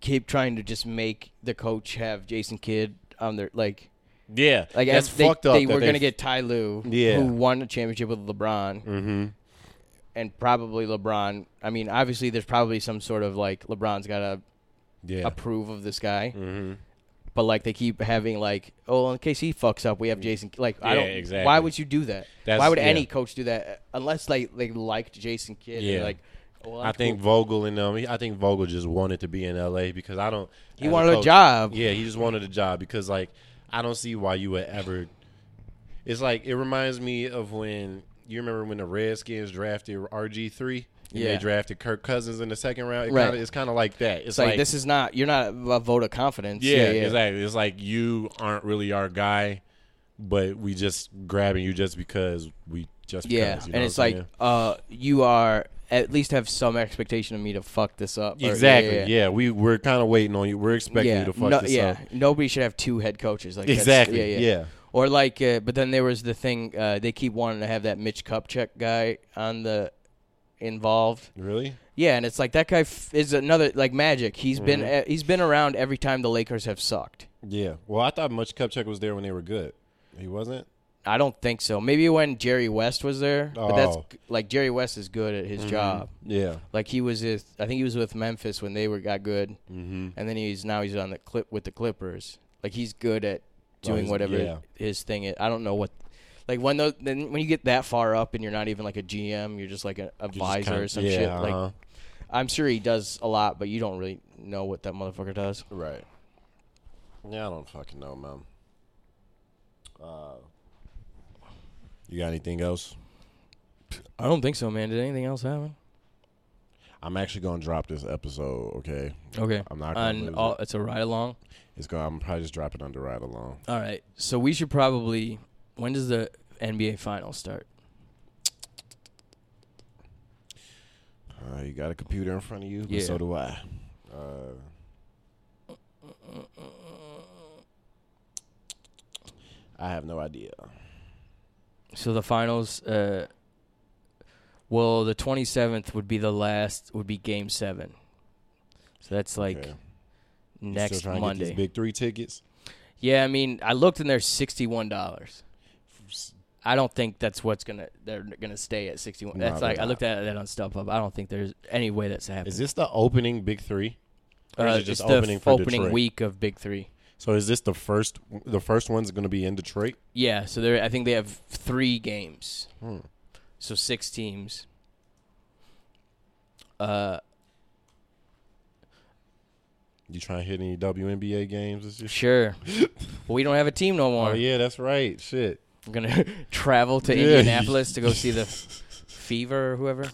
keep trying to just make the coach have Jason Kidd on their like Yeah, like that's they, fucked up. They that were gonna get Ty Lue, Yeah. who won a championship with LeBron, hmm and probably LeBron. I mean, obviously, there's probably some sort of like LeBron's got to Yeah. approve of this guy, hmm but like they keep having like, oh, in case he fucks up, we have Jason. Like, I Yeah, don't. exactly. Why would you do that? That's- why would yeah. any coach do that unless like they liked Jason Kidd? Yeah. Yeah, like. Well, I think cool. Vogel and um, I think Vogel just wanted to be in L.A. because I don't. he wanted a coach- job. Yeah, he just wanted a job because like I don't see why you would ever. It's like it reminds me of when you remember when the Redskins drafted RG three. And Yeah. They drafted Kirk Cousins in the second round. It Right. kinda, it's kind of like that. It's, It's like, this is not you're not a vote of confidence. yeah, yeah, yeah. exactly. It's like you aren't really our guy, but we just grabbing you just because we just Yeah, because, you know and it's like uh, you are at least have some expectation of me to fuck this up. or- yeah, exactly. yeah, Yeah, we we're kind of waiting on you. We're expecting yeah. you to fuck no, this yeah. up. Nobody should have two head coaches like that's- Exactly. Yeah, yeah. yeah. Or like, uh, but then there was the thing uh, they keep wanting to have that Mitch Kupchak guy on the involved. Really? Yeah, and it's like that guy f- is another like magic. He's been Mhm. uh, he's been around every time the Lakers have sucked. Yeah. Well, I thought Mitch Kupchak was there when they were good. He wasn't. I don't think so. Maybe when Jerry West was there, but that's Oh. like Jerry West is good at his Mhm. job. Yeah. Like he was with, I think he was with Memphis when they were got good, Mm-hmm. and then he's now he's on the clip with the Clippers. Like he's good at doing he's- whatever yeah. his thing is. I don't know what, like when those then when you get that far up and you're not even like a GM, you're just like an advisor or some yeah, shit. Like uh-huh. I'm sure he does a lot, but you don't really know what that motherfucker does. Right. Yeah, I don't fucking know, man. Uh, you got anything else? I don't think so, man. Did anything else happen? I'm actually gonna drop this episode. Okay, Okay. I'm not gonna On all, it. it's a ride along. It's going. I'm probably just dropping it under ride along. All right. So we should probably. When does the NBA Finals start? Uh, you got a computer in front of you, but Yeah. so do I. Uh, I have no idea. So the finals. Uh, well, the twenty seventh would be the last. Would be Game Seven. So that's like Okay. Next still trying to get Monday. these big three tickets. yeah, I mean, I looked and they're sixty one dollars. I don't think that's what's gonna they're gonna stay at sixty one. No, That's like I looked at that on StubHub. I don't think there's any way that's happening. Is this the opening big three? Or is Uh, it just opening f- for opening Detroit? week of Big Three. So is this the first? The first one's going to be in Detroit. Yeah, so there. I think they have three games, Hmm. so six teams. Uh, You trying to hit any WNBA games this year? sure. but we don't have a team no more. Oh yeah, that's right. Shit. I'm gonna travel to Yeah. Indianapolis to go see the Fever or whoever.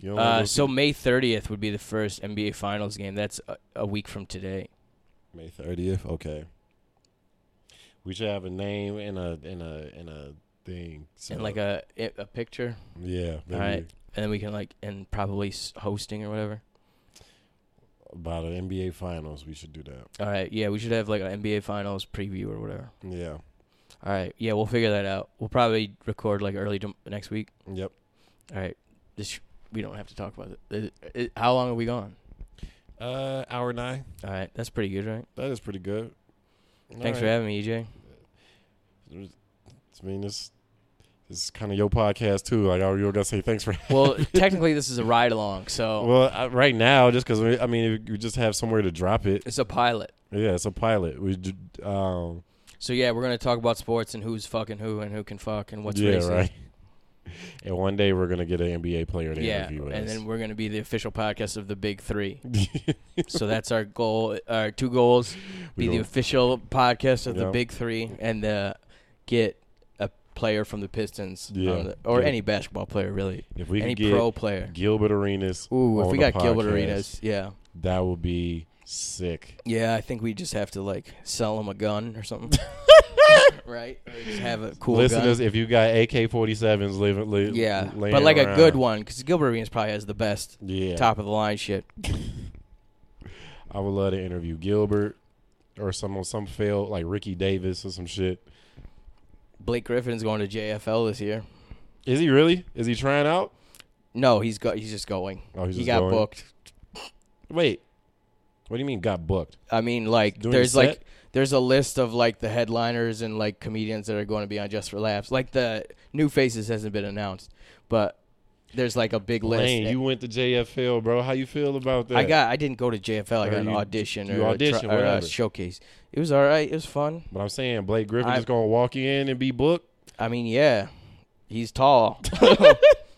You don't wanna Uh, so May 30th would be the first NBA Finals game. That's a, a week from today. May thirtieth. Okay. We should have a name and a and a and a thing. So, and like a a picture, yeah, maybe All right. and then we can like and probably hosting or whatever. about an NBA Finals. We should do that. All right, yeah, we should have like an NBA Finals preview or whatever. Yeah. All right, yeah, we'll figure that out. We'll probably record like early next week. Yep. All right, this sh- we don't have to talk about it- How long are we gone? Uh, hour nine. All right, that's pretty good, right? That is pretty good. Thanks for having me, EJ. I mean, this this is kind of your podcast too. Like, I really gotta say thanks for. Well, technically, this is a ride along, so Well, uh, right now, just because I mean, we just have somewhere to drop it. it's a pilot. Yeah, it's a pilot. We, um, So yeah, we're gonna talk about sports and who's fucking who and who can fuck and what's yeah, racist. right. And one day we're gonna get an NBA player to Yeah, interview us. and then we're gonna be the official podcast of the Big Three. so that's our goal. Our two goals: be the official podcast of the. Big Three, and uh, get a player from the Pistons, Yeah. the- or Yeah. any basketball player, really, if we any pro player. Gilbert Arenas, Ooh, if we got Gilbert Arenas, yeah, that would be sick. yeah, I think we just have to like sell him a gun or something, right? Or just have a cool Listeners, gun. if you got AK 47s living, li- Yeah, but like a good one because Gilbert Arenas probably has the best Yeah, top of the line shit. I would love to interview Gilbert or some some failed like Ricky Davis or some shit. Blake Griffin's going to JFL this year. Is he really? Is he trying out? No, he's go- he's just going. Oh, he's he got going? booked. Wait, what do you mean got booked? I mean, like Doing there's like there's a list of like the headliners and like comedians that are going to be on Just for Laughs. Like the new faces hasn't been announced, but there's like a big list. Lane, you went to JFL, bro. How you feel about that? I got I didn't go to JFL. I got an you- audition you or, a, audition, or a whatever. showcase. It was all right. It was fun. But I'm saying Blake Griffin I- just gonna walk in and be booked. I mean, yeah, he's tall.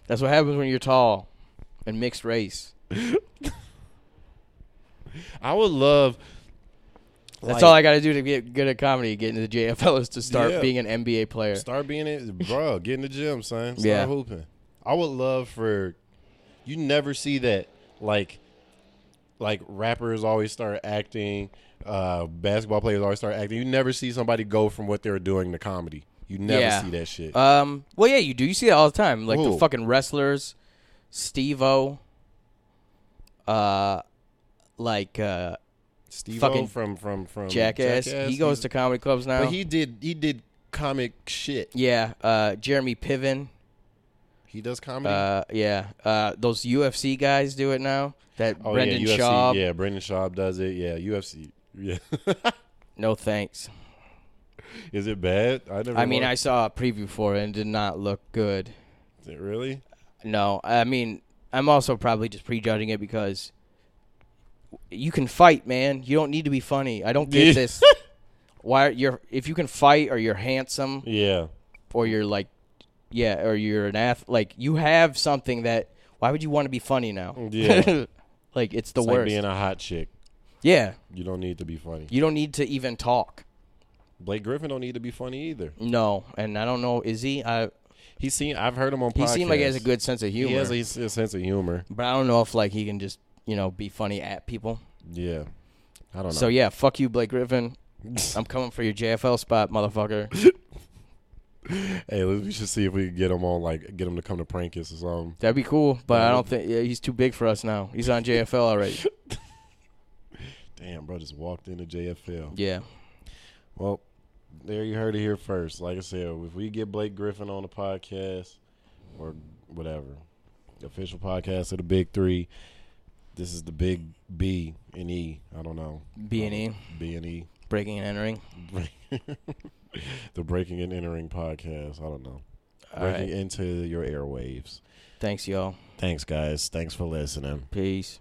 That's what happens when you're tall and mixed race. I would love. That's like, all I got to do to get good at comedy. Get into the JFL is to start Yeah. being an NBA player. Start being it, bro. Get in the gym, son. Start Yeah. hooping. I would love for You never see that like like rappers always start acting, uh, basketball players always start acting. You never see somebody go from what they're doing to comedy. You never Yeah. see that shit. Um. Well, yeah, you do. You see that all the time. Like the fucking wrestlers, Steve-O. Uh, like uh, Steve fucking from from from Jackass. He goes he's- to comedy clubs now. But he did he did comic shit. yeah. Uh, Jeremy Piven. He does comedy. Uh, yeah. Uh, those UFC guys do it now. That oh Brendan yeah, UFC. Schaub. Yeah, Brendan Schaub does it. Yeah, UFC. Yeah. No thanks. Is it bad? I never. I mean, I watched- saw a preview for it and it did not look good. Is it really? No, I mean, I'm also probably just prejudging it because you can fight, man. You don't need to be funny. I don't get Yeah. this. Why you're if you can fight or you're handsome Yeah. or you're like yeah, or you're an ath like you have something that why would you want to be funny now? Yeah. like it's the It's like worst. being a hot chick. yeah. You don't need to be funny. You don't need to even talk. Blake Griffin don't need to be funny either. No, and I don't know is he I He seen. I've heard him on. Podcast. He podcasts. seemed like he has a good sense of humor. He has a, a sense of humor. but I don't know if like he can just, you know, be funny at people. Yeah. I don't know. So yeah, fuck you, Blake Griffin. I'm coming for your JFL spot, motherfucker. hey, let's- we should see if we can get him on. Like, get him to come to prank us or something. That'd be cool, but I don't think yeah, he's too big for us now. He's on JFL already. Damn, bro, just walked into JFL. Yeah. Well, there you heard it here first. Like I said, if we get Blake Griffin on the podcast or whatever, the official podcast of the Big Three, this is the Big B and E. I don't know. B and E, uh, B and E. breaking and entering. the Breaking and Entering podcast. I don't know. All Breaking right. into your airwaves. Thanks, y'all. Thanks, guys. Thanks for listening. Peace.